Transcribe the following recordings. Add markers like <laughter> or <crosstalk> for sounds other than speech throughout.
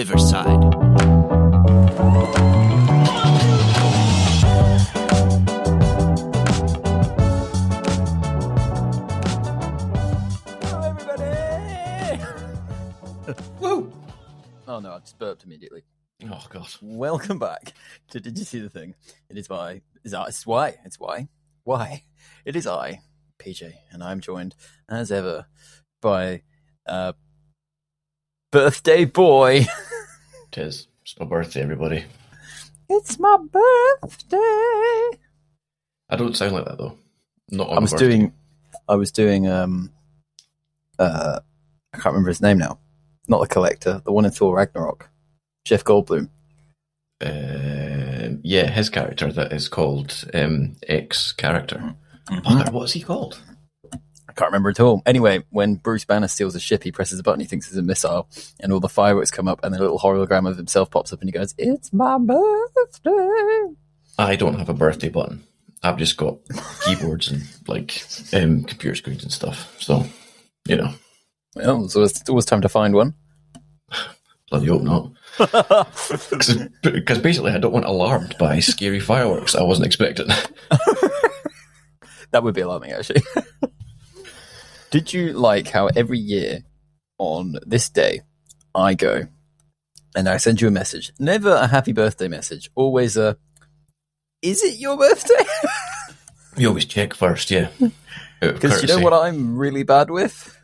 Riverside. Hello, everybody! <laughs> Woo! Oh no, I just burped immediately. Oh god. Welcome back to Did You See the Thing? It is by, is I, it's why, it's why, why. It is I, PJ, and I'm joined, as ever, by uh, birthday boy. <laughs> Tis. It's my birthday, everybody. it's my birthday. I don't sound like that though. Not on I was doing, I was doing, um, uh, I can't remember his name now. Not the collector, the one in Thor Ragnarok, Jeff Goldblum. Uh, yeah, his character that is called um, X character. Mm-hmm. Bugger, what's he called? I can't remember at all. Anyway, when Bruce Banner steals a ship, he presses a button, he thinks it's a missile, and all the fireworks come up, and the little hologram of himself pops up, and he goes, It's my birthday. I don't have a birthday button. I've just got <laughs> keyboards and like um, computer screens and stuff. So, you know, Well, so it's always time to find one. bloody hope not. <laughs> Because basically, I don't want alarmed by scary fireworks I wasn't expecting. <laughs> that would be alarming, actually. Did you like how every year on this day, I go and I send you a message? Never a happy birthday message, always a, Is it your birthday? <laughs> You always check first, yeah. <laughs> Because you know what I'm really bad with?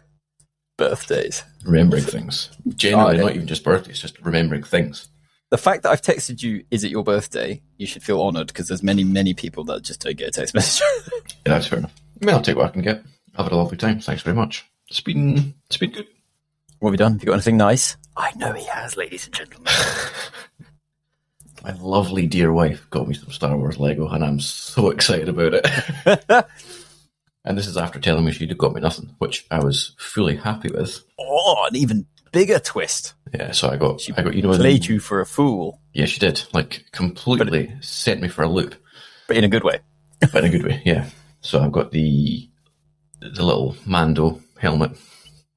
Birthdays. remembering things. Generally, Oh, not even just birthdays, just remembering things. the fact that I've texted you, is it your birthday? You should feel honoured because there's many, many people that just don't get a text <laughs> message. Yeah, that's fair enough. I mean, I'll take what I can get. I've had a lovely time. Thanks very much. It's been it's been good. what have you done? Have you got anything nice? I know he has, ladies and gentlemen. <laughs> My lovely dear wife got me some Star Wars Lego, and I'm so excited about it. <laughs> and this is after telling me she'd got me nothing, which I was fully happy with. oh, an even bigger twist. Yeah, so I got She I got you know the- played you for a fool, Yeah, she did. Like completely sent me for a loop, but in a good way. but in a good way. Yeah. So I've got the the little Mando helmet.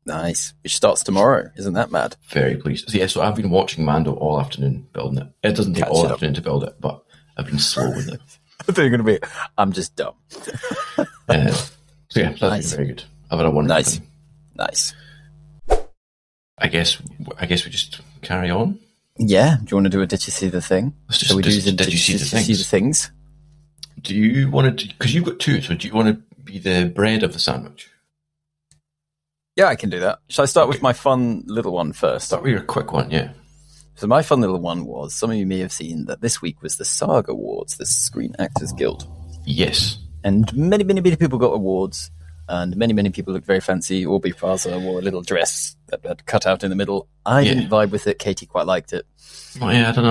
Nice. Which starts tomorrow. Isn't that mad? Very pleased. So, yeah, so I've been watching Mando all afternoon building it. It doesn't take Catch all it up. afternoon to build it, but I've been slow with it. <laughs> You going to be, I'm just dumb. <laughs> Uh, so yeah, that's Nice. been very good. I've had a wonderful Nice. time. Nice. I guess I guess we just carry on. Yeah. Do you want to do a Did You See the Thing? Let's just, Shall we do the did you see the see things? the things? Do you want to? Because you've got two, so do you want to be the bread of the sandwich? Yeah, I can do that. Shall I start with my fun little one first? Start with your quick one, yeah. So my fun little one was some of you may have seen that this week was the SAG Awards, the Screen Actors Guild. Yes. And many, many, many people got awards, and many, many people looked very fancy. Aubrey Plaza wore a little dress that had cut out in the middle. I Yeah. didn't vibe with it. Katie quite liked it. Oh, yeah, I don't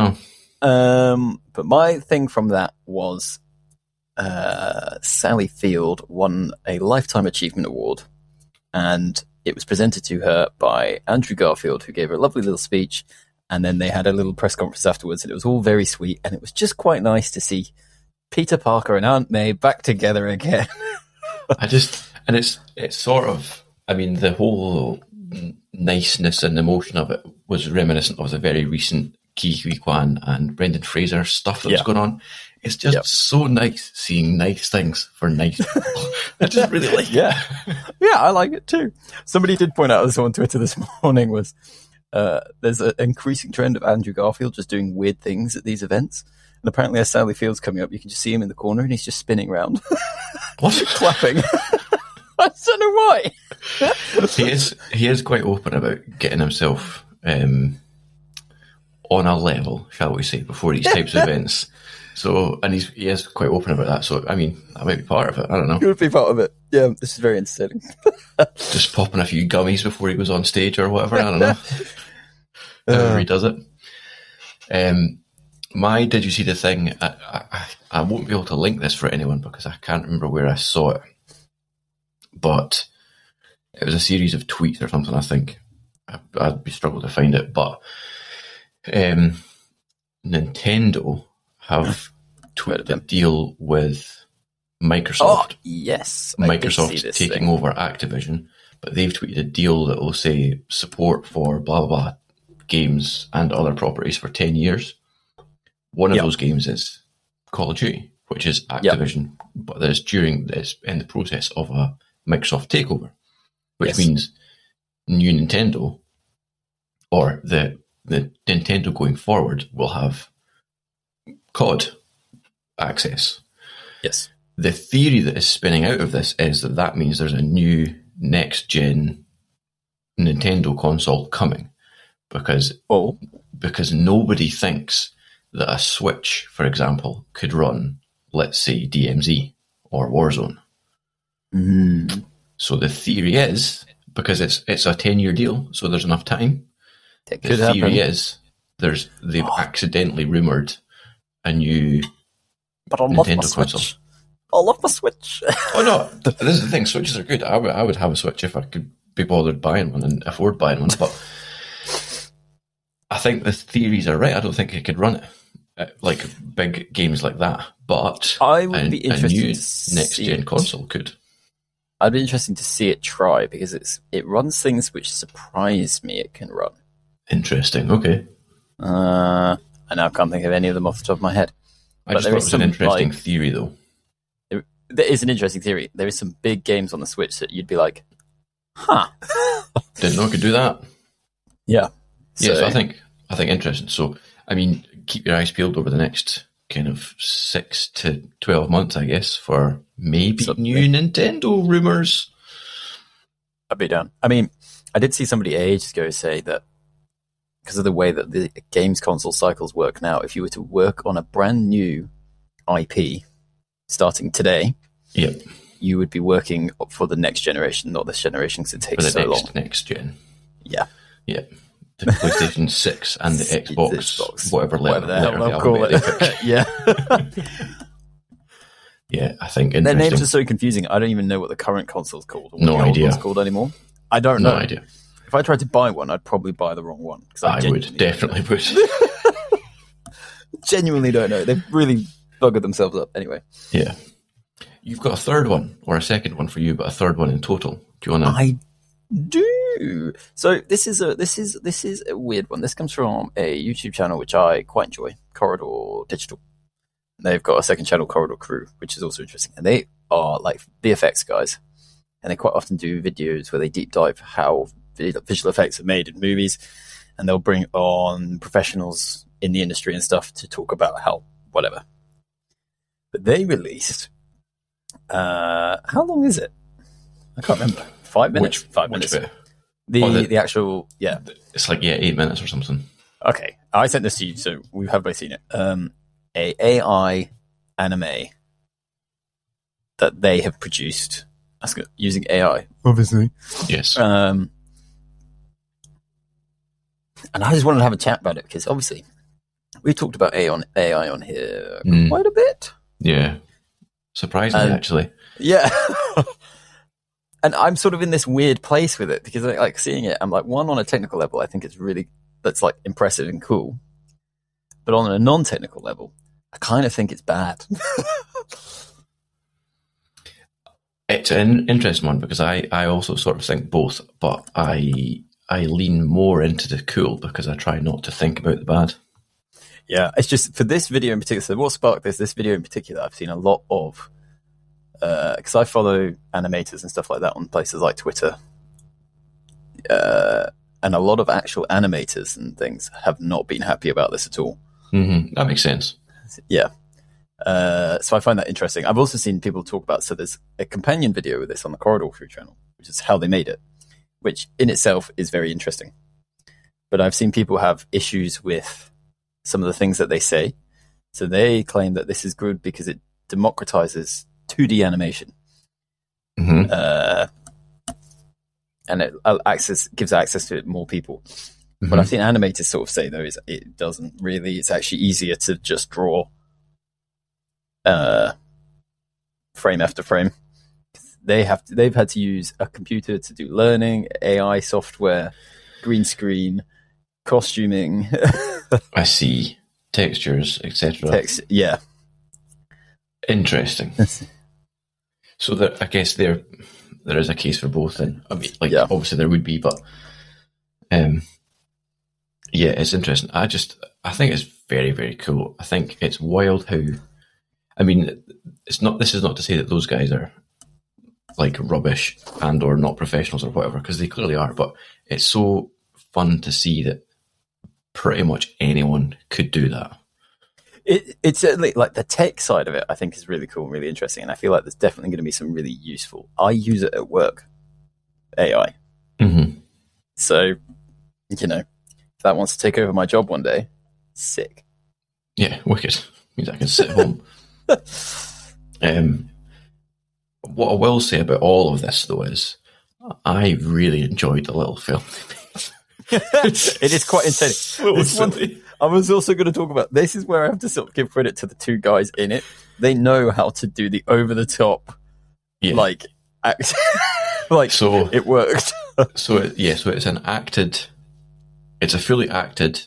know. Um, but my thing from that was uh, Sally Field won a Lifetime Achievement Award, and it was presented to her by Andrew Garfield, who gave her a lovely little speech. And then they had a little press conference afterwards, and it was all very sweet. And it was just quite nice to see Peter Parker and Aunt May back together again. <laughs> I just and it's it's sort of. I mean, the whole niceness and emotion of it was reminiscent of the very recent Ke Huy Quan and Brendan Fraser stuff that was Yeah. going on. It's just Yep. so nice seeing nice things for nice <laughs> people. <laughs> I just really like it. yeah, <laughs> yeah, I like it too. Somebody did point out this on Twitter this morning was uh, there's an increasing trend of Andrew Garfield just doing weird things at these events. And apparently, as Sally Field's coming up, you can just see him in the corner and he's just spinning around, What? clapping. I don't know why. he is he is quite open about getting himself um, on a level, shall we say, before these types of <laughs> events. So, and he's he is quite open about that. So, I mean, that might be part of it. I don't know. You would be part of it. Yeah, this is very interesting. <laughs> Just popping a few gummies before he goes on stage or whatever. I don't know. <laughs> However he does it. Um, my did you see the thing? I, I, I won't be able to link this for anyone because I can't remember where I saw it, but it was a series of tweets or something. I think I, I'd be struggle to find it, but um, Nintendo have tweeted a deal with Oh, Microsoft. yes. Did see Microsoft's taking thing. over Activision, but they've tweeted a deal that will say support for blah blah blah games and other properties for 10 years. One of Yep. those games is Call of Duty, which is Activision, but that is during this in the process of a Microsoft takeover, which Yes. means new Nintendo or the the Nintendo going forward will have COD access. Yes. The theory that is spinning out of this is that that means there's a new next gen Nintendo console coming because Oh, because nobody thinks that a Switch, for example, could run, let's say, DMZ or Warzone. mm, So the theory is because it's it's a ten year deal, so there's enough time. It The could theory happen. is there's they've Oh. accidentally rumored a new. But I love my Nintendo Switch. console. I love my Switch. <laughs> Oh no, this is the thing. Switches are good. I would I would have a Switch if I could be bothered buying one and afford buying one, but. I think the theories are right. I don't think it could run it uh, like big games like that. But I would a, be a interested new next gen console could. I'd be interested to see it try because it's it runs things which surprise me it can run. Interesting. Okay. Uh, I now can't think of any of them off the top of my head. I But just there thought it was an interesting like- theory, though. There is an interesting theory. There is some big games on the Switch that you'd be like, huh? <laughs> Didn't know it could do that. Yeah. yes, I think I think interesting. So, I mean, keep your eyes peeled over the next kind of six to twelve months, I guess, for maybe Something. new Nintendo rumors. I'd be down. I mean, I did see somebody ages ago say that because of the way that the games console cycles work now, if you were to work on a brand new IP starting today, Yep, you would be working for the next generation, not this generation, because it for takes the so next long. next gen. Yeah. Yeah, the PlayStation <laughs> Six and the Xbox, Xbox, whatever, Whatever letter, letter they'll the call it. <laughs> yeah. <laughs> yeah, I think Their names are so confusing. I don't even know what the current console's called. Or what No the idea. one's called anymore. I don't know. no idea. If I tried to buy one, I'd probably buy the wrong one. I would definitely would. <laughs> genuinely don't know. They've really buggered themselves up. Anyway, yeah, you've got a third one or a second one for you, but a third one in total. Do you want to? I do. So this is a this is this is a weird one. This comes from a YouTube channel which I quite enjoy, Corridor Digital. They've got a second channel, Corridor Crew, which is also interesting, and they are like VFX guys, and they quite often do videos where they deep dive how visual effects are made in movies, and they'll bring on professionals in the industry and stuff to talk about how whatever. But they released. Uh, how long is it? I can't remember. Five minutes. Which Five minutes. bit? The, Oh, the the- actual yeah. It's like yeah, eight minutes or something. Okay, I sent this to you, so we have both seen it. Um, a AI anime that they have produced. That's good. Using AI, obviously. Yes. Um, and I just wanted to have a chat about it because obviously we talked about AI on AI on here Mm. quite a bit. Yeah. Surprisingly, Um, actually. Yeah. <laughs> and I'm sort of in this weird place with it because I like seeing it. I'm like, one, on a technical level, I think it's really, that's like impressive and cool. But on a non technical level, I kind of think it's bad. <laughs> It's an interesting one because I, I also sort of think both, but I I lean more into the cool because I try not to think about the bad. yeah. It's just for this video in particular. So, what sparked this, this video in particular, I've seen a lot of, because I follow animators and stuff like that on places like Twitter. Uh, and a lot of actual animators and things have not been happy about this at all. hmm That makes sense. Yeah. Uh, so I find that interesting. I've also seen people talk about, so there's a companion video with this on the Corridor Crew channel, which is how they made it, which in itself is very interesting. But I've seen people have issues with some of the things that they say. So they claim that this is good because it democratizes 2D animation. hmm Uh, and it access gives access to it more people. Mm-hmm. What I've seen animators sort of say though is it doesn't really. It's actually easier to just draw uh, frame after frame. They have to, they've had to use a computer to do learning, AI software, green screen, costuming, <laughs> I see textures, etc. text. Yeah, Interesting. <laughs> So there, I guess there there is a case for both. Then I mean, like Yeah. obviously there would be, but um, Yeah, it's interesting. I just I think it's very very cool. I think it's wild how. I mean, it's not. This is not to say that those guys are like rubbish and or not professionals or whatever because they clearly are. But it's so fun to see that pretty much anyone could do that. It, it's certainly like the tech side of it. I think is really cool, and really interesting, and I feel like there's definitely going to be some really useful. I use it at work, AI. Mm-hmm. So, you know, if that wants to take over my job one day, sick. Yeah, wicked. Means I can sit home. <laughs> um, what I will say about all of this, though, is I really enjoyed the little film. <laughs> it is quite intense. <laughs> One- I was also going to talk about this is where I have to sort of give credit to the two guys in it. They know how to do the over the top, Yeah. like, act- <laughs> like so, it worked. so it, yeah, so it's an acted. It's a fully acted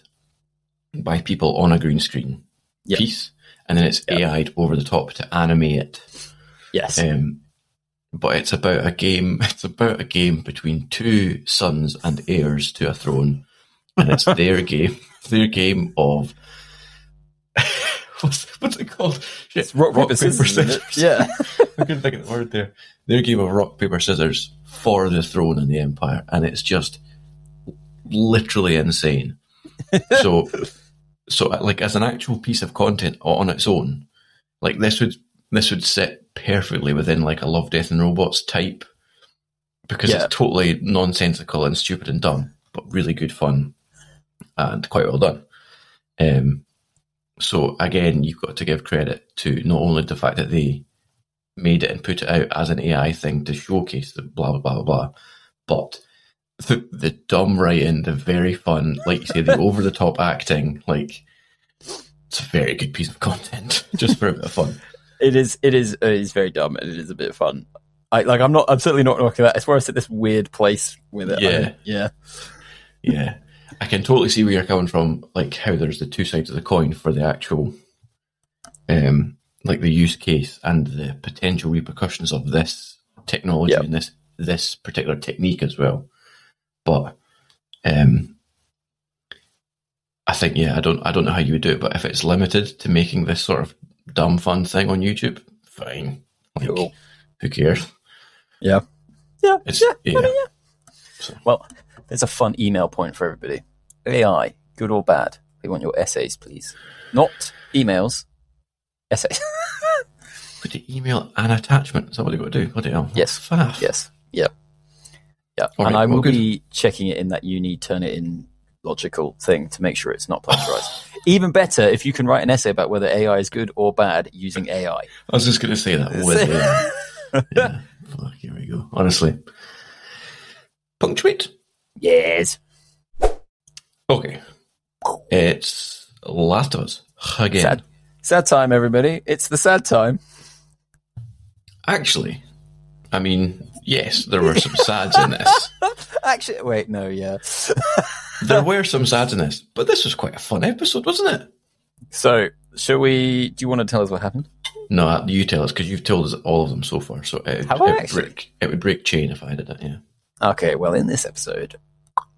by people on a green screen Yeah. piece, and then it's Yeah. AI'd over the top to animate it. Yes. Um, but it's about a game. <laughs> It's about a game between two sons and heirs to a throne, and it's <laughs> their game. <laughs> Their game of what's what's it called? Shit, It's rock, paper, scissors. isn't? Yeah. I couldn't think of the word there. Their game of rock paper scissors for the throne and the empire, and it's just literally insane. so, so like as an actual piece of content on its own, like this would this would sit perfectly within like a Love, Death, and Robots type because Yeah. it's totally nonsensical and stupid and dumb, but really good fun and quite well done. Um, so again, you've got to give credit to not only the fact that they made it and put it out as an AI thing to showcase the blah blah blah blah, blah but the the dumb writing, the very fun, like you say, the <laughs> over the top acting, like it's a very good piece of content <laughs> just for a bit of fun. It is. It is. It is very dumb, and it is a bit fun. I like. I'm not. I'm certainly not knocking that. It's where I sit this weird place with it. Yeah. don't- yeah. Yeah, I can totally see where you're coming from. Like how there's the two sides of the coin for the actual, um, like the use case and the potential repercussions of this technology Yep. and this this particular technique as well. But, um, I think yeah, I don't I don't know how you would do it, but if it's limited to making this sort of dumb fun thing on YouTube, fine. Like, Cool. Who cares? Yeah. Yeah. It's yeah. yeah. I mean, yeah. Well, there's a fun email point for everybody. AI, good or bad? We want your essays, please. Not emails. Essays. <laughs> Put the email and attachment. Is that what they got to do? What the hell? Yes. Faff. yes. Yeah. Yeah. All and I will good. be checking it in that uni Turnitin logical thing to make sure it's not plagiarized. <laughs> Even better if you can write an essay about whether AI is good or bad using AI. I was just going to say that. With, yeah. <laughs> Fuck, here we go. Honestly. Punctuate. yes. Okay. It's Last of Us. Again. Sad. Sad time, everybody. It's the sad time. Actually, I mean, yes, there were some <laughs> sads in this. Actually, wait, no, yeah. There were some sadness, but this was quite a fun episode, wasn't it? So, shall we? Do you want to tell us what happened? No, you tell us because you've told us all of them so far. So it, Have it, I actually? break, it would break chain if I did it. Yeah. Okay, well, in this episode,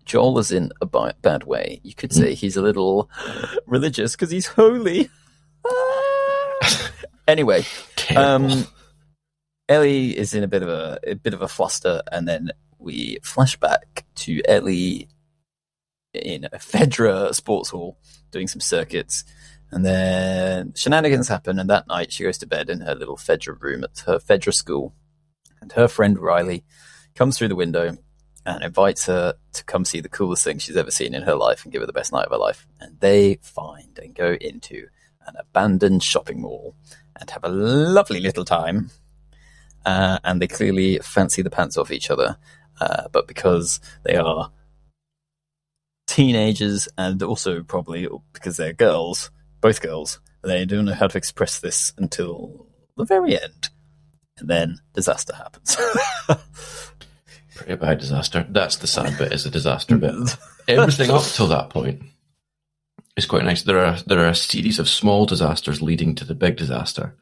Joel is in a bi- bad way. You could say he's a little <gasps> religious because he's holy. <laughs> Anyway, um, Ellie is in a bit of a, a bit of a fluster, and then we flash back to Ellie in a FEDRA sports hall doing some circuits, and then shenanigans happen. And that night, she goes to bed in her little FEDRA room at her FEDRA school, and her friend Riley comes through the window and invites her to come see the coolest thing she's ever seen in her life and give her the best night of her life. And they find and go into an abandoned shopping mall and have a lovely little time. Uh, and they clearly fancy the pants off each other. Uh, but because they are teenagers and also probably because they're girls, both girls, they don't know how to express this until the very end. And then disaster happens. <laughs> Pretty bad disaster. That's the sad bit. Is the disaster bit. Everything up till that point is quite nice. There are there are a series of small disasters leading to the big disaster,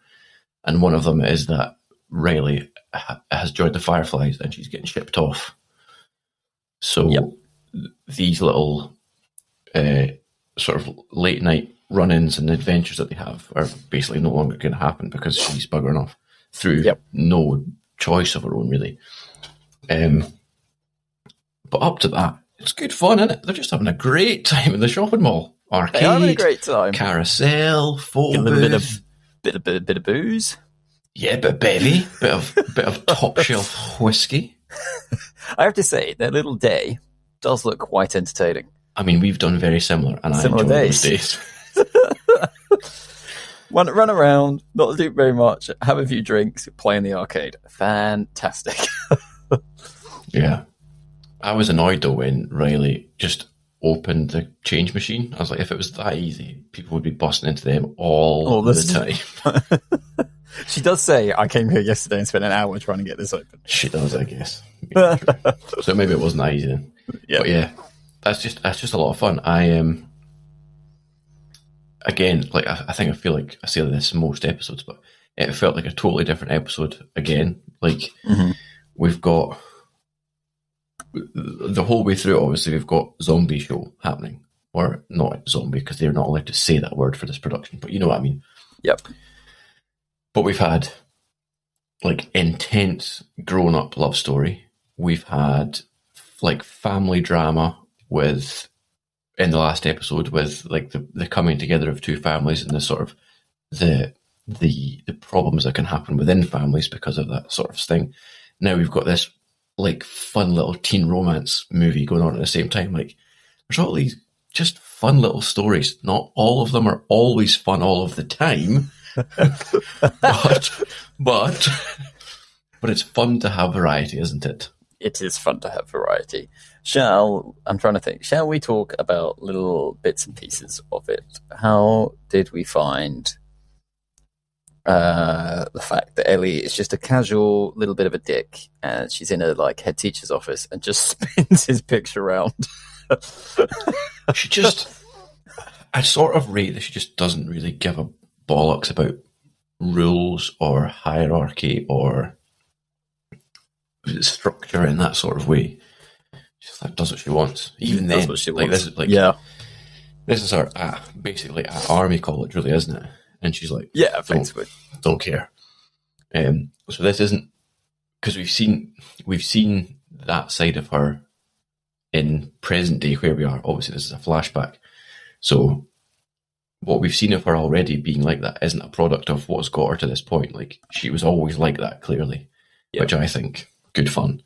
and one of them is that Riley ha- has joined the Fireflies and she's getting shipped off. So Yep. Th- these little uh, sort of late night run-ins and adventures that they have are basically no longer going to happen because she's buggering off through Yep. no choice of her own, really. Um, but up to that, it's good fun, isn't it? They're just having a great time in the shopping mall. Arcade, having a great time. carousel, photo a bit of booth. bit of bit, bit of booze. yeah, bit of bevy, bit of bit of top shelf whiskey. <laughs> I have to say, that little day does look quite entertaining. I mean, we've done very similar, and Similar I enjoy days. those days. <laughs> Run, run around, not do very much, have a few drinks, play in the arcade. Fantastic. <laughs> Yeah. I was annoyed though when Riley just opened the change machine. I was like, if it was that easy, people would be busting into them all All the the time. <laughs> she does say, I came here yesterday and spent an hour trying to get this open. She does, I guess. so maybe it wasn't that easy then. Yeah. But yeah, that's just that's just a lot of fun. I um again, like I, I think I feel like I say this in most episodes, but it felt like a totally different episode again. Like Mhm. we've got the whole way through. Obviously, we've got zombie show happening, or not zombie because they're not allowed to say that word for this production. But you know what I mean. Yep. But we've had like intense grown up love story. We've had like family drama with in the last episode with like the, the coming together of two families and the sort of the the the problems that can happen within families because of that sort of thing. Now we've got this like fun little teen romance movie going on at the same time. Like there's all these just fun little stories. Not all of them are always fun all of the time. <laughs> <laughs> but but but it's fun to have variety, isn't it? It is fun to have variety. Shall, I'm trying to think, shall we talk about little bits and pieces of it? How did we find uh, the fact that Ellie is just a casual little bit of a dick and she's in a like head teacher's office and just <laughs> spins his picture around? <laughs> She just I sort of rate that she just doesn't really give a bollocks about rules or hierarchy or structure in that sort of way. She just like does what she wants. Even That's then, what she like wants. this is like yeah, this is her uh, basically at army college, really, isn't it? And she's like, yeah, effectively. don't care. Um, so this isn't because we've seen we've seen that side of her in present day where we are. Obviously, this is a flashback, so what we've seen of her already being like that isn't a product of what's got her to this point. Like she was always like that, clearly, Yeah. which I think good fun.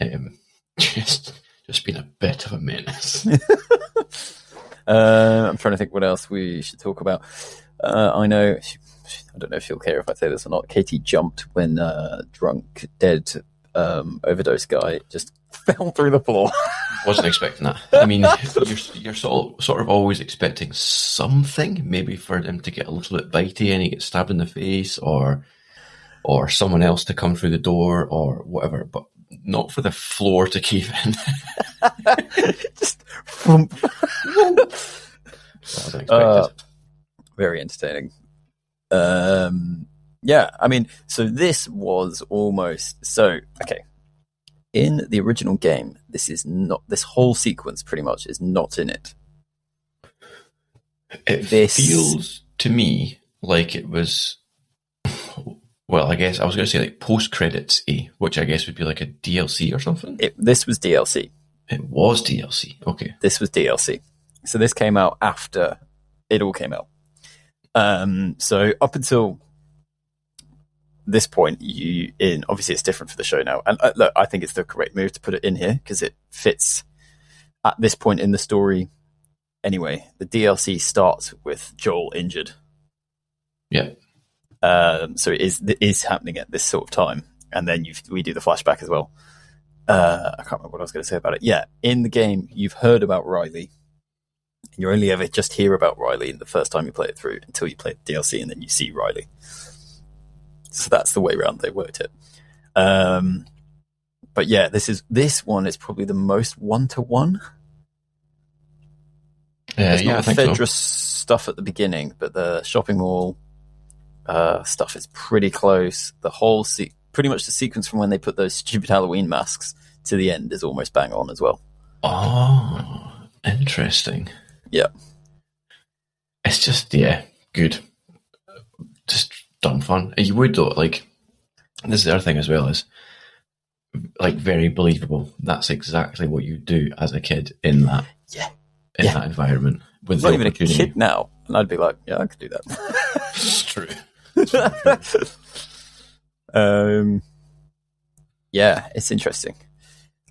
Um, <laughs> just just being a bit of a menace. <laughs> Uh, I'm trying to think what else we should talk about. Uh, I know, she, I don't know if she'll care if I say this or not. Katie jumped when uh, drunk, dead, um, overdose guy just <laughs> fell through the floor. Wasn't expecting that. I mean, you're you're sort sort of always expecting something, maybe for him to get a little bit bitey and he gets stabbed in the face, or or someone else to come through the door, or whatever. But not for the floor to cave in. <laughs> just thump. That was unexpected. Uh, very entertaining. Um, yeah, I mean, so this was almost so okay. In the original game, this is not this whole sequence pretty much is not in it. it this- feels to me like it was. Well, I guess I was going to say like post credits A, which I guess would be like a DLC or something. it. This was DLC. It was DLC. Okay. This was DLC. So this came out after it all came out. Um, so up until this point, you in obviously it's different for the show now, and uh, look, I think it's the correct move to put it in here because it fits at this point in the story. Anyway, the DLC starts with Joel injured, Yeah. Um, so it is it is happening at this sort of time, and then we do the flashback as well. Uh, I can't remember what I was going to say about it. Yeah, in the game, you've heard about Riley. You only ever just hear about Riley the first time you play it through until you play the DLC, and then you see Riley. So that's the way around they worked it. Um, but yeah, this is this one is probably the most one to one. Uh, There's yeah, I not think FEDRA so. stuff at the beginning, but the shopping mall uh, stuff is pretty close. The whole se- pretty much the sequence from when they put those <laughs> stupid Halloween masks to the end is almost bang on as well. Oh, interesting. Yeah. It's just yeah, good. Just dumb fun. You would though, like this is the other thing as well is like very believable. That's exactly what you do as a kid in that Yeah. in Yeah. that environment with I'm not even a kid now, and I'd be like, yeah, I could do that. <laughs> It's true. <laughs> um, yeah, it's interesting.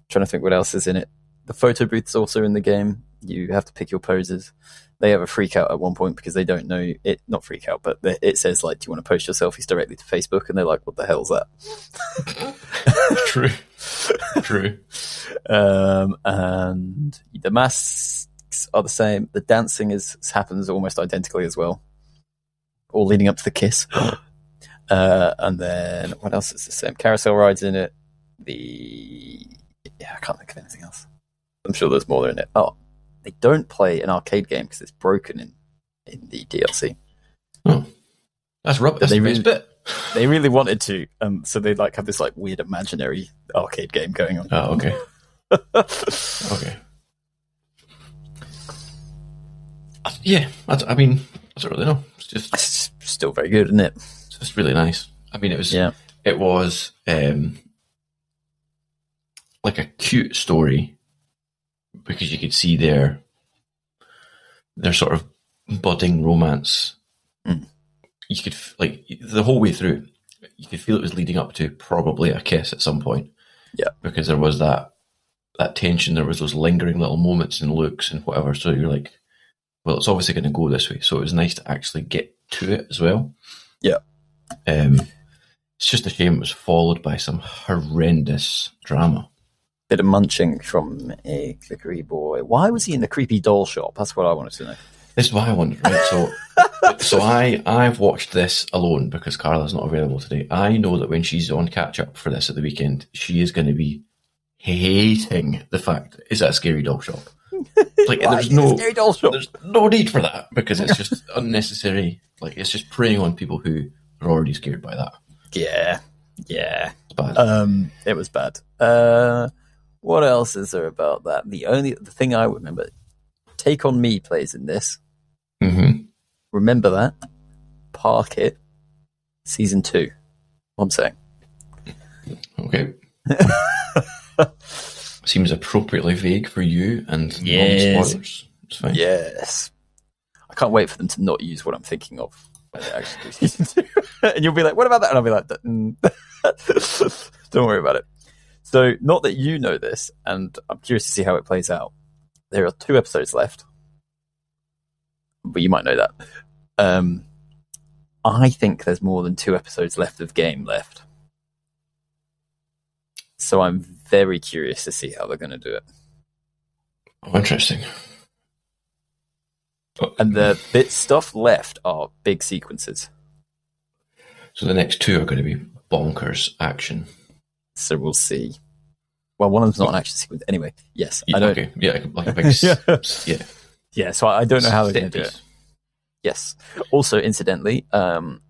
trying to think what else is in it. The photo booth's also in the game. You have to pick your poses. They have a freak out at one point because they don't know it. Not freak out, but it says like, "Do you want to post your selfies directly to Facebook?" And they're like, "What the hell's that?" <laughs> true. True. Um, and the masks are the same. The dancing is happens almost identically as well, all leading up to the kiss. <gasps> uh, and then what else is the same? Carousel rides in it. The yeah, I can't think of anything else. I'm sure there's more in it. Oh, they don't play an arcade game because it's broken in in the DLC. Oh. That's rubbish. That's They really- bit. <laughs> They really wanted to, um, so they like have this like weird imaginary arcade game going on. Oh, okay. <laughs> Okay. Yeah, I, I mean, I don't really know. It's just, It's still very good, isn't it? it's just really nice. I mean, it was, Yeah. it was um, like a cute story because you could see their their sort of budding romance. Mm. You could like the whole way through. You could feel it was leading up to probably a kiss at some point. Yeah. because there was that that tension. There was those lingering little moments and looks and whatever. So you're like, well, it's obviously going to go this way. So it was nice to actually get to it as well. Yeah. Um, it's just a shame it was followed by some horrendous drama. bit of munching from a clickery boy. Why was he in the creepy doll shop? That's what I wanted to know. This is why I wanted, right? So, <laughs> so I I've watched this alone because Carla's not available today. I know that when she's on catch up for this at the weekend, she is going to be hating the fact is that a scary doll shop. Like, there's is he in the no there's no need for that because it's just <laughs> unnecessary. Like, it's just preying on people who are already scared by that. Yeah, yeah. It's bad. Um, it was bad. Uh, what else is there about that? The only the thing I remember, Take on Me plays in this. hmm Remember that? Park it. Season two. What I'm saying. Okay. <laughs> Seems appropriately vague for you and Yes. non-spoilers. It's fine. Yes. I can't wait for them to not use what I'm thinking of when they actually do season two. <laughs> and you'll be like, what about that? And I'll be like, mm. <laughs> don't worry about it. So, not that you know this, and I'm curious to see how it plays out. There are two episodes left, but you might know that. Um, I think there's more than two episodes left of game left. So, I'm very curious to see how they're going to do it. Oh, interesting. And the bit stuff left are big sequences. So the next two are going to be bonkers action. So we'll see. Well, one of them's not an action sequence. Anyway, yes, Yeah, I don't. Okay, yeah, like a big, <laughs> Yeah. yeah. Yeah, so I I don't know how they're going to do it. Yes. Also, incidentally, um,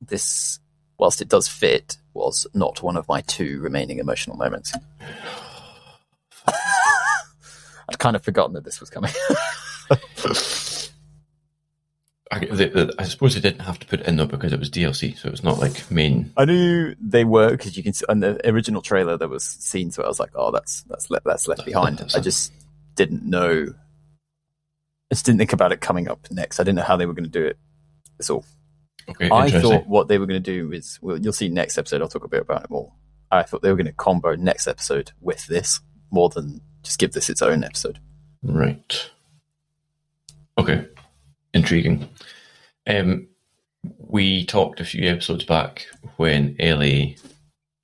this, whilst it does fit, was not one of my two remaining emotional moments. <laughs> I'd kind of forgotten that this was coming. <laughs> I, the, the, I suppose they didn't have to put it in though because it was DLC, so it's not like main. I knew they were because you can see on the original trailer there was scenes where I was like, "Oh, that's that's le- that's left That- behind." that's- I just didn't know. I just didn't think about it coming up next. I didn't know how they were going to do it. That's all. Okay, I thought what they were going to do is, well, you'll see next episode. I'll talk a bit about it more. I thought they were going to combo next episode with this more than just give this its own episode. Right. Okay. Intriguing. Um, we talked a few episodes back when Ellie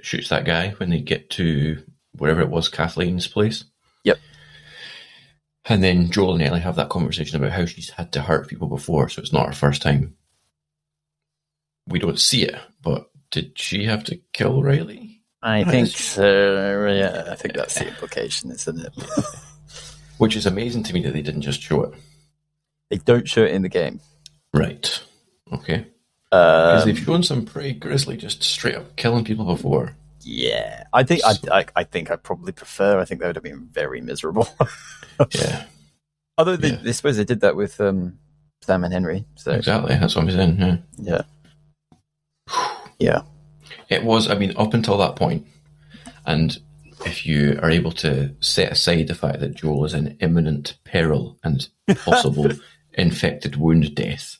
shoots that guy when they get to wherever it was, Kathleen's place. Yep. And then Joel and Ellie have that conversation about how she's had to hurt people before, so it's not her first time. We don't see it, but did she have to kill Riley? I Right, think so. Yeah, I think that's the implication, isn't it? <laughs> Which is amazing to me that they didn't just show it. They don't show it in the game. Right. Okay. Because Um, they've shown some pretty grisly, just straight up killing people before. yeah, I think I, I, I think I probably prefer. I think that would have been very miserable. <laughs> Yeah. Although they, Yeah. they suppose they did that with um, Sam and Henry. So Exactly. That's what I'm saying. Yeah. yeah, yeah, It was, I mean, up until that point, and if you are able to set aside the fact that Joel is in imminent peril and <laughs> possible infected wound death,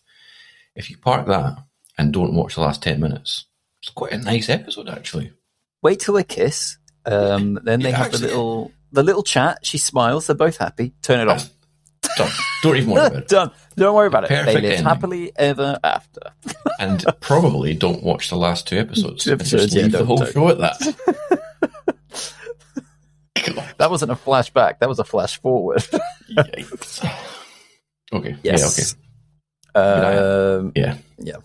if you park that and don't watch the last 10 minutes, it's quite a nice episode, actually. Wait till they kiss. Um, then they Yeah, have actually- the little the little chat. She smiles. They're both happy. Turn it off. Done. Don't even worry about it. Done. Don't worry about it. They live ending. happily ever after. <laughs> And probably don't watch the last two episodes. Two episodes, Just yeah, leave the whole don't. show at that. <laughs> <laughs> That wasn't a flashback. That was a flash forward. yikes. Okay. Yes. Yeah, okay. Um, Yeah.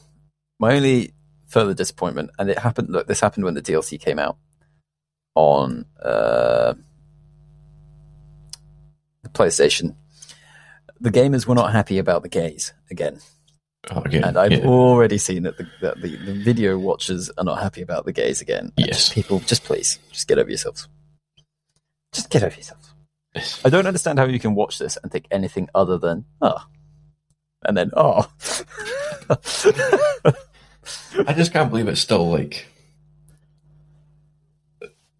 my only further disappointment, and it happened. Look, this happened when the DLC came out on uh, the PlayStation. The gamers were not happy about the gays again, Oh, again. and I've yeah. already seen that the, that the the video watchers are not happy about the gays again. And Yes. just people, just please, just get over yourselves. Just get over yourselves. I don't understand how you can watch this and think anything other than oh, and then oh. I just can't believe it's still like,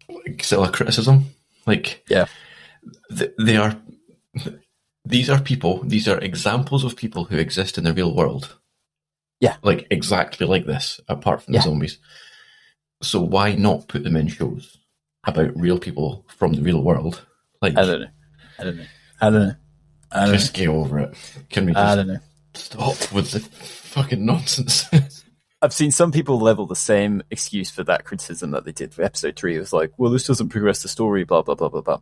like still a criticism. Like, Yeah. th- they are. These are people. These are examples of people who exist in the real world. Yeah. like exactly like this, apart from Yeah. the zombies. So why not put them in shows about real people from the real world? Like, I don't know. I don't know. I don't know. I don't just get over it. Can we know. I don't know. stop with the fucking nonsense? <laughs> I've seen some people level the same excuse for that criticism that they did for episode three. It was like, well, this doesn't progress the story, blah, blah, blah, blah, blah.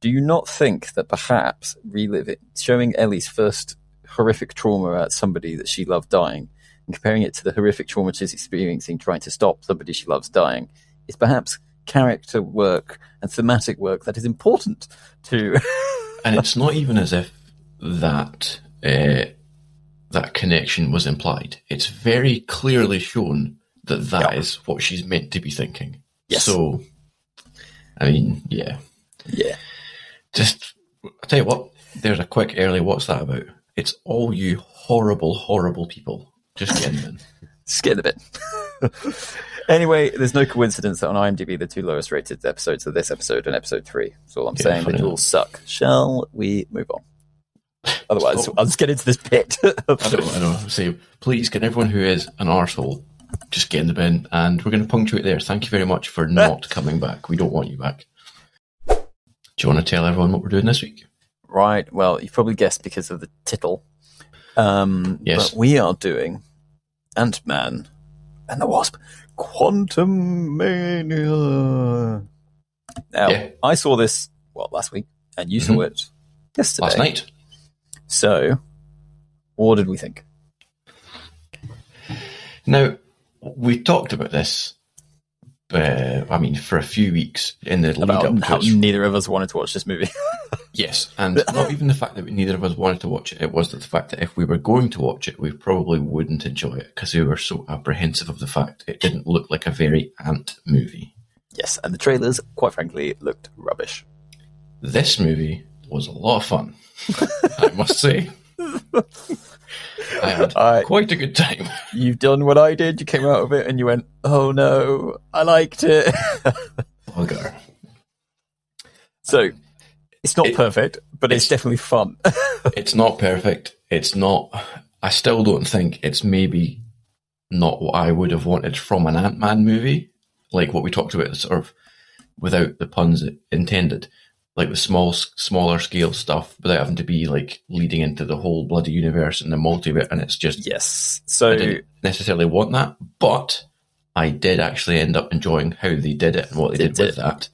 Do you not think that perhaps reliving, showing Ellie's first horrific trauma at somebody that she loved dying and comparing it to the horrific trauma she's experiencing trying to stop somebody she loves dying is perhaps character work and thematic work that is important to. <laughs> and it's not even as if that uh, that connection was implied. It's very clearly shown that that is Yeah. what she's meant to be thinking. Yes. So, I mean, yeah. yeah. Just I'll tell you what. There's a quick early. What's that about? It's all you horrible, horrible people. Just getting in. Scared <laughs> a bit. <laughs> anyway, there's no coincidence that on IMDb the two lowest rated episodes are this episode and episode three. That's all I'm Yeah, saying. They all suck. Shall we move on? Otherwise, Stop. I'll just get into this pit. <laughs> I know. I know. Say, please, can everyone who is an arsehole just get in the bin? And we're going to punctuate there. Thank you very much for not coming back. We don't want you back. Do you want to tell everyone what we're doing this week? right. Well, you've probably guessed because of the title. Um, Yes. But we are doing Ant Man and the Wasp Quantumania. Now, Yeah. I saw this, well, last week, and you saw Mhm. it yesterday. Last night. So, what did we think? Now, we talked about this, uh, I mean, for a few weeks in the lead up how its neither of us wanted to watch this movie. <laughs> Yes, and not even the fact that neither of us wanted to watch it. It was the fact that if we were going to watch it, we probably wouldn't enjoy it because we were so apprehensive of the fact it didn't look like a very ant movie. yes, and the trailers, quite frankly, looked rubbish. This movie was a lot of fun, <laughs> I must say. <laughs> I had I- quite a good time. <laughs> You've done what I did. You came out of it and you went, "Oh no, I liked it." <laughs> Bugger. so, um, it's not It- perfect, but it's, it's- definitely fun. It's not perfect. It's not. I still don't think it's maybe not what I would have wanted from an Ant Man movie, like what we talked about, sort of without the puns intended, like the small, smaller scale stuff, without having to be like leading into the whole bloody universe and the multiverse. And it's just yes. So I didn't necessarily want that, but I did actually end up enjoying how they did it and what they They did, did. with that.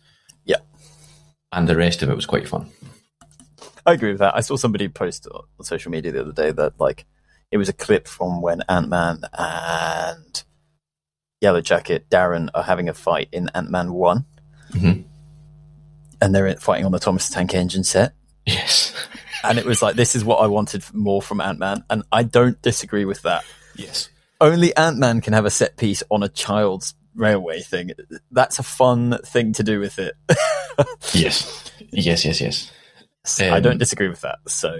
Yeah. and the rest of it was quite fun. I agree with that. I saw somebody post on social media the other day that like it was a clip from when Ant Man and Yellow Jacket Darren are having a fight in Ant Man One, Mhm. And they're fighting on the Thomas Tank Engine set. Yes, <laughs> And it was like, this is what I wanted more from Ant Man, and I don't disagree with that. yes. Only Ant Man can have a set piece on a child's railway thing. That's a fun thing to do with it. <laughs> Yes, yes, yes, yes. I don't Um, disagree with that. So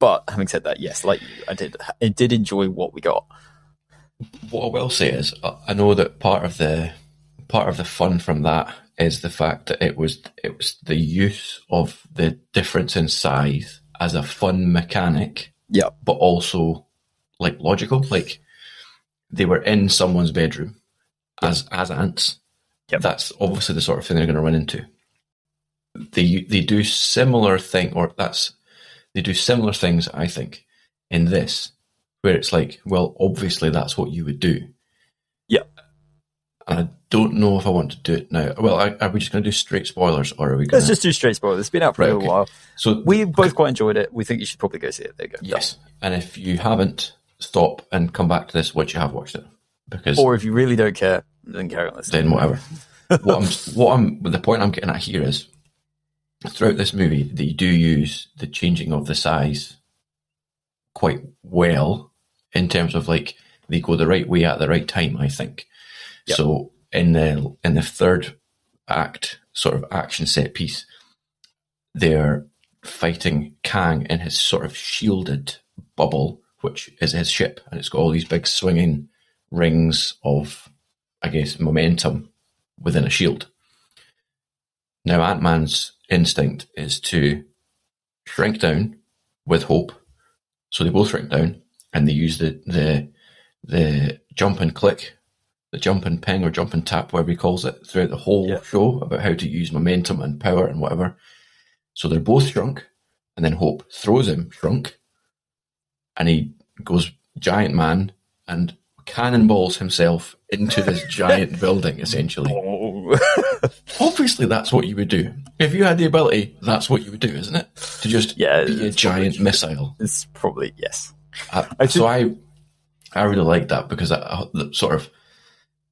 But having said that, yes, like you, I did, I did enjoy what we got. What I will say is, I I know that part of the part of the fun from that is the fact that it was it was the use of the difference in size as a fun mechanic, Yeah, but also like logical. Like they were in someone's bedroom as as ants. Yep. That's obviously the sort of thing they're going to run into. They they do similar thing, or that's they do similar things. I think in this, where it's like, well, obviously that's what you would do. Yeah. And I don't know if I want to do it now. Well, are, are we just going to do straight spoilers, or are we going to. let's just do straight spoilers. It's been out for Right, a okay. little while. So We both quite enjoyed it. We think you should probably go see it. There you go. yes, and if you haven't, stop and come back to this once you have watched it, because Or if you really don't care, then carry on listening. then whatever. what I'm, what I'm, the point I'm getting at here is, throughout this movie, they do use the changing of the size quite well in terms of like they go the right way at the right time. I think. Yep. So in the in the third act, sort of action set piece, they're fighting Kang in his sort of shielded bubble, which is his ship, and it's got all these big swinging rings of, I guess, momentum within a shield. Now, Ant Man's instinct is to shrink down with hope. So they both shrink down and they use the, the, the jump and click, the jump and ping or jump and tap, whatever he calls it, throughout the whole Yeah. show about how to use momentum and power and whatever. So they're both shrunk and then Hope throws him shrunk and he goes giant man and cannonballs himself into this <laughs> giant building essentially. Oh. <laughs> Obviously, that's what you would do. If you had the ability, that's what you would do, isn't it? To just Yeah, be a giant missile. it's probably yes. I, I so I, I really like that because I, I- the sort of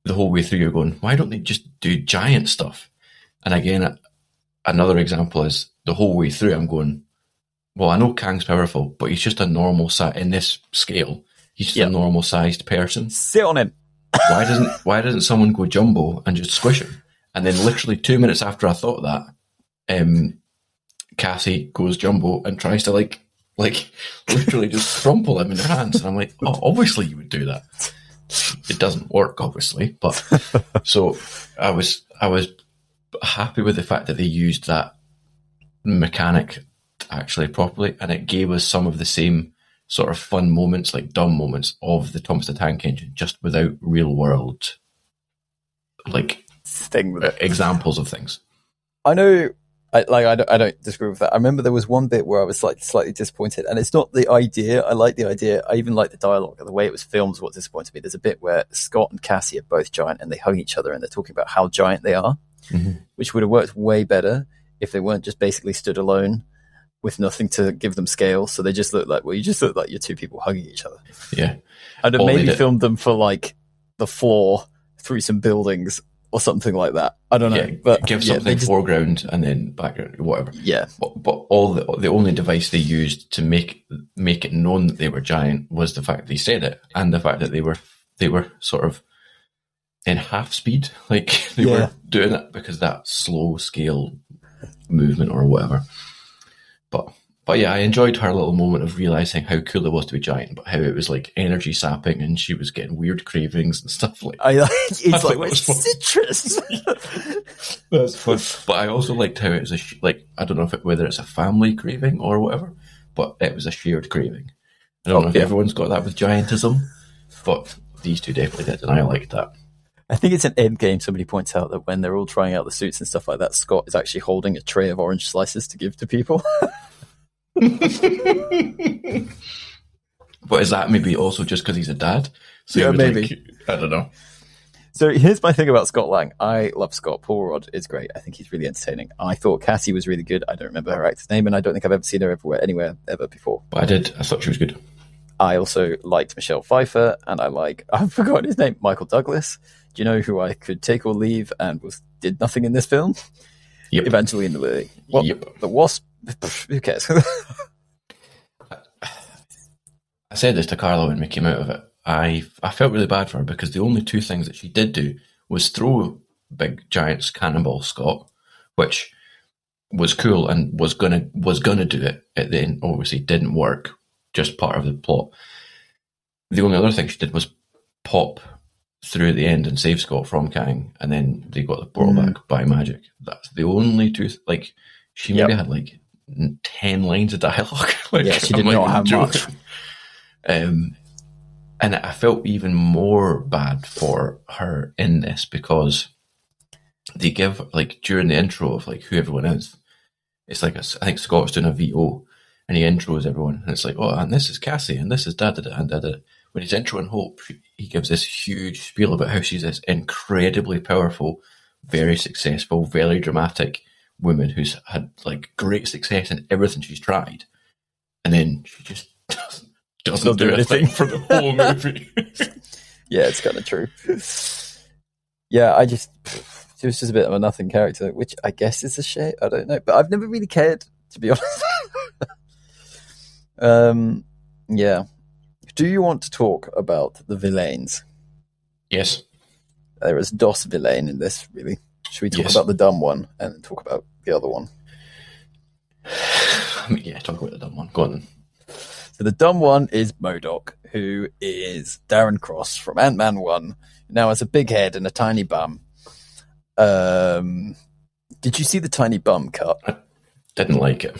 the whole way through you're going, why don't they just do giant stuff? And again, another example is the whole way through I'm going, well, I know Kang's powerful, but he's just a normal size in this scale. He's just Yeah. a normal sized person. Sit on him. <laughs> why doesn't why doesn't someone go jumbo and just squish him? And then literally two minutes after I thought that, um, Cassie goes jumbo and tries to like like literally just <laughs> crumple him in her hands. And I'm like, oh, obviously you would do that. It doesn't work, obviously, but <laughs> so I was I was happy with the fact that they used that mechanic actually properly, and it gave us some of the same sort of fun moments, like dumb moments of the Thomas the Tank Engine, just without real world like Thing with it. examples of things. I know. I, like I don't, I don't disagree with that. I remember there was one bit where I was like slightly disappointed, and it's not the idea. I like the idea. I even like the dialogue. The way it was filmed is what disappointed me. There's a bit where Scott and Cassie are both giant, and they hug each other, and they're talking about how giant they are, Mhm. which would have worked way better if they weren't just basically stood alone with nothing to give them scale. So they just look like well, you just look like you're two people hugging each other. Yeah, I'd have Or maybe filmed them for like the floor through some buildings or something like that. I don't know, yeah. but give yeah, something just- foreground and then background, whatever. yeah, But, but all the the only device they used to make make it known that they were giant was the fact they said it, and the fact that they were they were sort of in half speed, <laughs> like they Yeah. were doing it because that slow scale movement or whatever. But but yeah, I enjoyed her little moment of realizing how cool it was to be giant, but how it was like energy sapping, and she was getting weird cravings and stuff like. I <laughs> like it's thought like it's citrus. <laughs> <laughs> That's fun. But I also liked how it was a sh- like I don't know if it, whether it's a family craving or whatever, but it was a shared craving. I don't Oh, know if yeah. everyone's got that with giantism, but these two definitely did, and I liked that. I think it's an end game. Somebody points out that when they're all trying out the suits and stuff like that, Scott is actually holding a tray of orange slices to give to people. <laughs> But is that maybe also just because he's a dad? So Yeah, maybe. like- I don't know. so here's my thing about Scott Lang. I love Scott. Paul Rudd is great. I think he's really entertaining. I thought Cassie was really good. I don't remember her actor's name, and I don't think I've ever seen her everywhere anywhere ever before. But I did. I thought she was good. I also liked Michelle Pfeiffer, and I like <laughs> I've forgotten his name, Michael Douglas. Do you know who I could take or leave and was did nothing in this film? Yep. Evangeline Lilly. What Yep. the wasp? <laughs> Who cares? <laughs> I said this to Carla when we came out of it. I I felt really bad for her because the only two things that she did do was throw big giants cannonball Scott, which was cool and was gonna was gonna do it It then. Obviously, didn't work. Just part of the plot. The only other thing she did was pop through at the end and save Scott from Kang, and then they got the portal Mm. back by magic. That's the only two. Th- like she maybe Yep. had like ten lines of dialogue. <laughs> like, Yeah, she did not have much. <laughs> Um, and I felt even more bad for her in this because they give like during the intro of like who everyone is. It's like a, I think Scott's doing a VO, and he intros everyone, and it's like, oh, and this is Cassie, and this is da da da and da da. When he's introing Hope, he gives this huge spiel about how she's this incredibly powerful, very successful, very dramatic woman who's had like great success in everything she's tried, and then she just <laughs> doesn't, doesn't Not do anything. for the whole <laughs> movie. Yeah, it's kind of true. Yeah, I just she was just a bit of a nothing character, which I guess is a shame. I don't know, but I've never really cared to be <laughs> honest. um, yeah. Do you want to talk about the villains? yes, There is DOS villain in this, really. Should we talk Yes. about the dumb one and then talk about the other one? I mean, yeah. Talk about the dumb one. Go on. then. So the dumb one is MODOK, who is Darren Cross from Ant Man One. Now has a big head and a tiny bum. Um, did you see the tiny bum cut? I Didn't like it.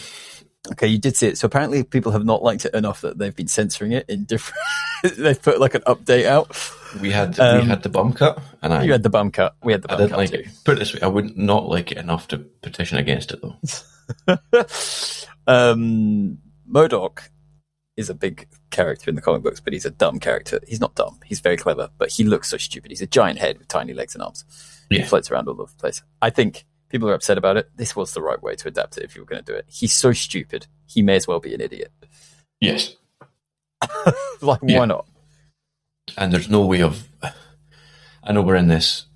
Okay, you did see it. So apparently, people have not liked it enough that they've been censoring it in different. <laughs> they've put like an update out. We had Um, we had the bum cut, and I You had the bum cut. We had the I didn't cut like too. it. Put it this way, I would not like it enough to petition against it though. <laughs> um, MODOK is a big character in the comic books, but he's a dumb character. He's not dumb. He's very clever, but he looks so stupid. He's a giant head with tiny legs and arms. He floats around all over the place. I think people are upset about it. This was the right way to adapt it if you were going to do it. He's so stupid. He may as well be an idiot. Yes, <laughs> like, Yeah. why not? and there's no way of. I know we're in this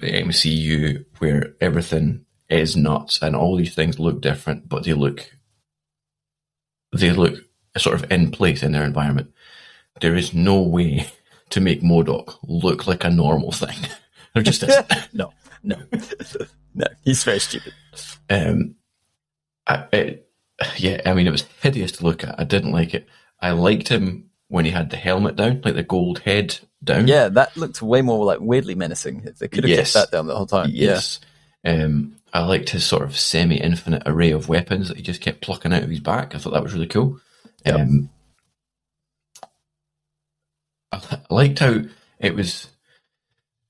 MCU where everything is nuts and all these things look different, but they look they look sort of in place in their environment. There is no way to make MODOK look like a normal thing. <laughs> There just isn't. <laughs> No, no, no. He's very stupid. Um, I, it, yeah, I mean, it was hideous to look at. I didn't like it. I liked him when he had the helmet down, like the gold head down. Yeah, that looked way more like weirdly menacing. They could have Yes. kept that down the whole time. Yes. Um, I liked his sort of semi-infinite array of weapons that he just kept plucking out of his back. I thought that was really cool. Yep. Um, I liked how it was.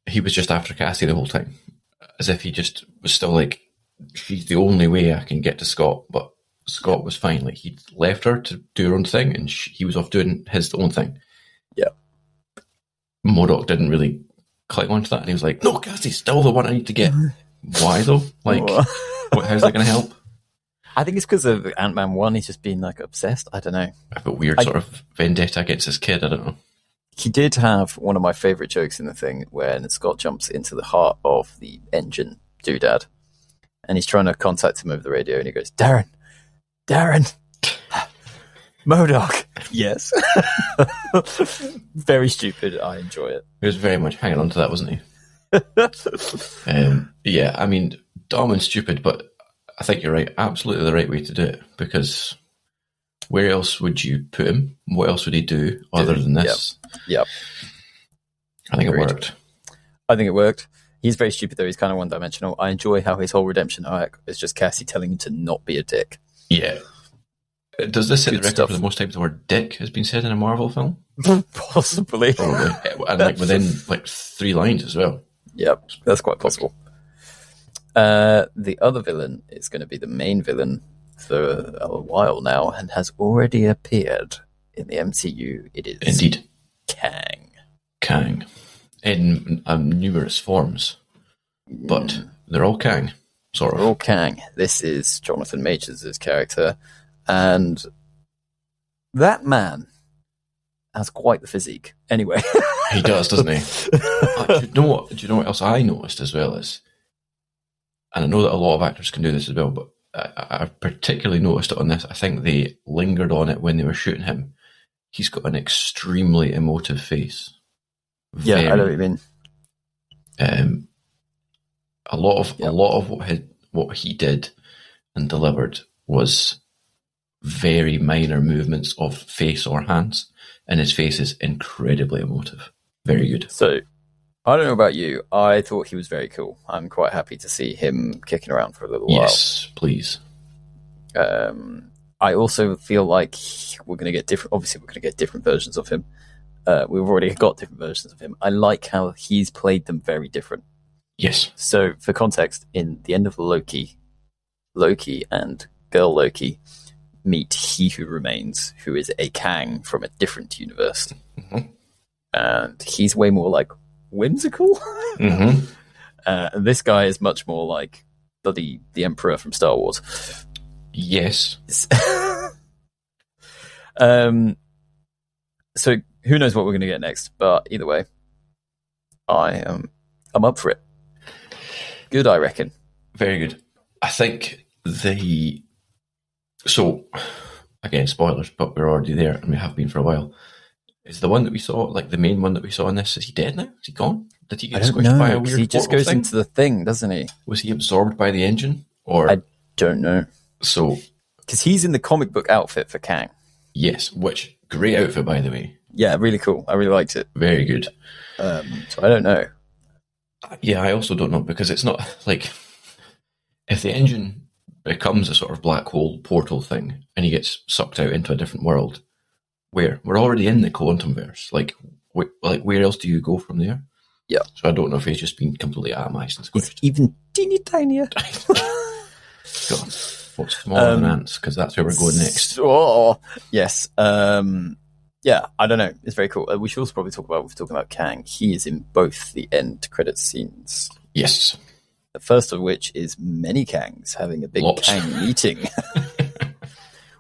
He was just after Cassie the whole time, as if he just was still like, she's the only way I can get to Scott. But Scott was fine. Like he'd left her to do her own thing, and she, he was off doing his own thing. Yeah. MODOK didn't really click onto that, and he was like, "No, Cassie's still the one I need to get." <laughs> Why though? Like, what, how's that going to help? <laughs> I think it's because of Ant Man One. He's just been like obsessed. I don't know. I have a weird I- sort of vendetta against this kid. I don't know. He did have one of my favorite jokes in the thing when Scott jumps into the heart of the engine doodad, and he's trying to contact him over the radio, and he goes, "Darren, Darren, <laughs> MODOK." Yes. <laughs> Very stupid. I enjoy it. He was very much hanging on to that, wasn't he? <laughs> Um, yeah, I mean, dumb and stupid, but I think you're right. Absolutely the right way to do it because where else would you put him? What else would he do other than this? Yep. I think Agreed. it worked. I think it worked. He's very stupid though. He's kind of one dimensional. I enjoy how his whole redemption arc is just Cassie telling him to not be a dick. Yeah. Uh, Does this set the record stuff. for the most times the word dick has been said in a Marvel film? <laughs> Possibly. Probably. <laughs> and like within like three lines as well. Yep, that's quite possible. Uh, the other villain is going to be the main villain for a while now and has already appeared in the MCU. It is Indeed. Kang. Kang. In um, numerous forms. But they're all Kang, sort of. We're all Kang. This is Jonathan Majors' character, and that man has quite the physique. Anyway, He does, doesn't he? <laughs> Uh, do you know what? Do you know what else I noticed as well is, and I know that a lot of actors can do this as well, but I, I I've particularly noticed it on this. I think they lingered on it when they were shooting him. He's got an extremely emotive face. yeah, I know what you mean. um, a lot of Yeah. a lot of what he, what he did and delivered was very minor movements of face or hands, and his face is incredibly emotive. Very good. So, I don't know about you. I thought he was very cool. I'm quite happy to see him kicking around for a little while. Yes, please. Um, I also feel like we're going to get different. Obviously, we're going to get different versions of him. Uh, we've already got different versions of him. I like how he's played them very different. Yes. So, for context, in the end of Loki, Loki and Girl Loki meet He Who Remains, who is a Kang from a different universe. Mhm. And he's way more like whimsical. hmm <laughs> Uh, and this guy is much more like bloody the Emperor from Star Wars. Yes. <laughs> um, so who knows what we're going to get next? But either way, I am I'm up for it. Good, I reckon. Very good. I think the so again spoilers, but we're already there and we have been for a while. Is the one that we saw like the main one that we saw in this? Is he dead now? Is he gone? Did he get squished by a know weird he just goes thing? into the thing, doesn't he? Was he absorbed by the engine or I- Don't know so? because he's in the comic book outfit for Kang. Yes, which great outfit by the way, Yeah, really cool. I really liked it. very good. Um, so I don't know. Yeah, I also don't know because it's not <laughs> like if the engine becomes a sort of black hole portal thing and he gets sucked out into a different world, where we're already in the quantum verse, like wh- like where else do you go from there? Yeah. So I don't know if he's just been completely atomized and It's even teeny tinier. <laughs> God, what's smaller than Um, ants? Because that's where we're going next. Oh, yes. Um, yeah, I don't know. It's very cool. Uh, we should also probably talk about, we're talking about Kang. He is in both the end credit scenes. Yes. The first of which is many Kangs having a big Lots. Kang meeting. <laughs>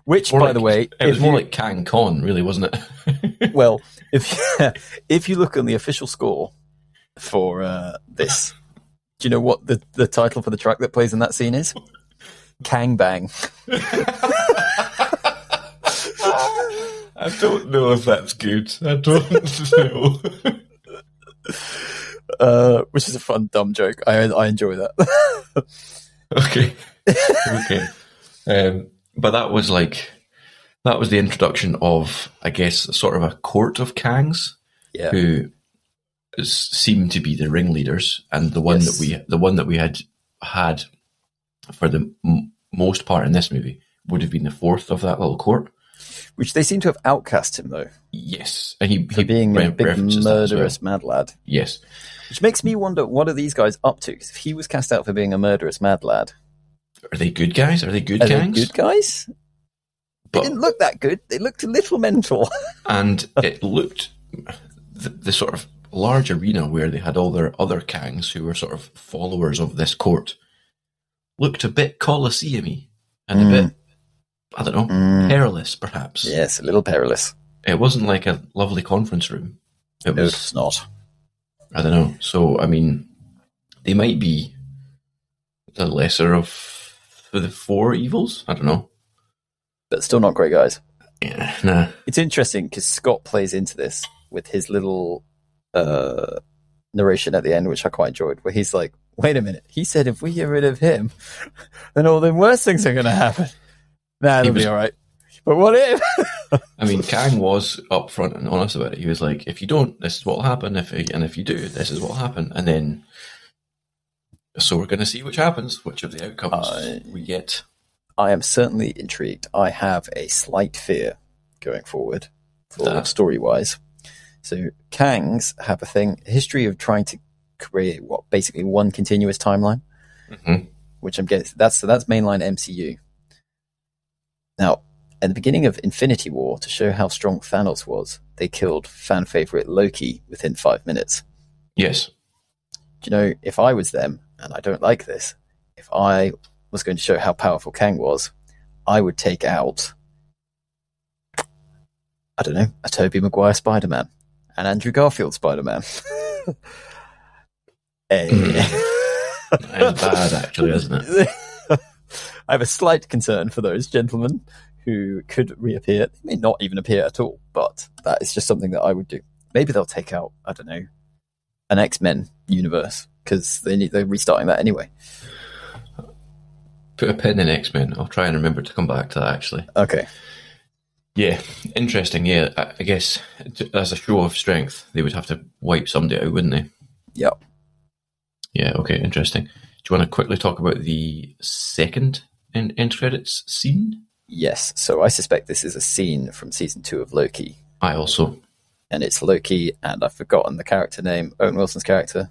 which, by like- the way, It was more you- like Kang Con, really, wasn't it? <laughs> well, if <laughs> if you look on the official score for uh, this, do you know what the, the title for the track that plays in that scene is? Kang Bang. <laughs> I don't know if that's good. I don't know. Uh, which is a fun dumb joke. I I enjoy that. Okay. okay. Um, but that was like that was the introduction of, I guess, sort of a court of Kangs yeah. who is, seemed to be the ringleaders, and the one Yes. that we the one that we had had for the m- most part in this movie would have been the fourth of that little court. Which they seem to have outcast him though Yes, and he, for he being a big as well. murderous mad lad. Yes, Which makes me wonder what are these guys up to? 'Cause if he was cast out for being a murderous mad lad, are they good guys? Are they good are they good guys? They didn't look that good. They looked a little mental. <laughs> and it looked the, the sort of large arena where they had all their other kangs who were sort of followers of this court looked a bit colosseum and a Mm. bit I don't know Mm. perilous perhaps. yes, a little perilous. It wasn't like a lovely conference room. It No, was it's not. I don't know. So I mean, they might be the lesser of the four evils. I don't know. But still not great guys. Yeah, nah. It's interesting because Scott plays into this with his little uh, narration at the end, which I quite enjoyed, where he's like, "Wait a minute," he said, "If we get rid of him, <laughs> then all the worst things are going to happen." Nah, it'll was- be all right. But what if? <laughs> I mean, Kang was upfront and honest about it. He was like, "If you don't, this is what will happen. If and if you do, this is what will happen." And then, so we're going to see which happens, which of the outcomes I- we get. I am certainly intrigued. I have a slight fear going forward for story wise. So Kangs have a thing, history of trying to create what basically one continuous timeline, Mhm. which I'm guessing that's so that's mainline MCU. Now, at the beginning of Infinity War, to show how strong Thanos was, they killed fan favorite Loki within five minutes. Yes, Do you know, if I was them, and I don't like this, if I was going to show how powerful Kang was, I would take out, I don't know, a Tobey Maguire Spider Man, an Andrew Garfield Spider Man. it's bad actually, isn't it? <laughs> I have a slight concern for those gentlemen who could reappear. They may not even appear at all, but that is just something that I would do. Maybe they'll take out, I don't know, an X Men universe because they need, they're restarting that anyway. put a pin in X Men. I'll try and remember to come back to that actually. Okay. Yeah, interesting. Yeah, I, guess as a show of strength, they would have to wipe somebody out, wouldn't they? Yep. Yeah. Okay. Interesting. Do you want to quickly talk about the second end, end credits scene? Yes. So I suspect this is a scene from season two of Loki, I also. and it's Loki, and I've forgotten the character name. Owen Wilson's character,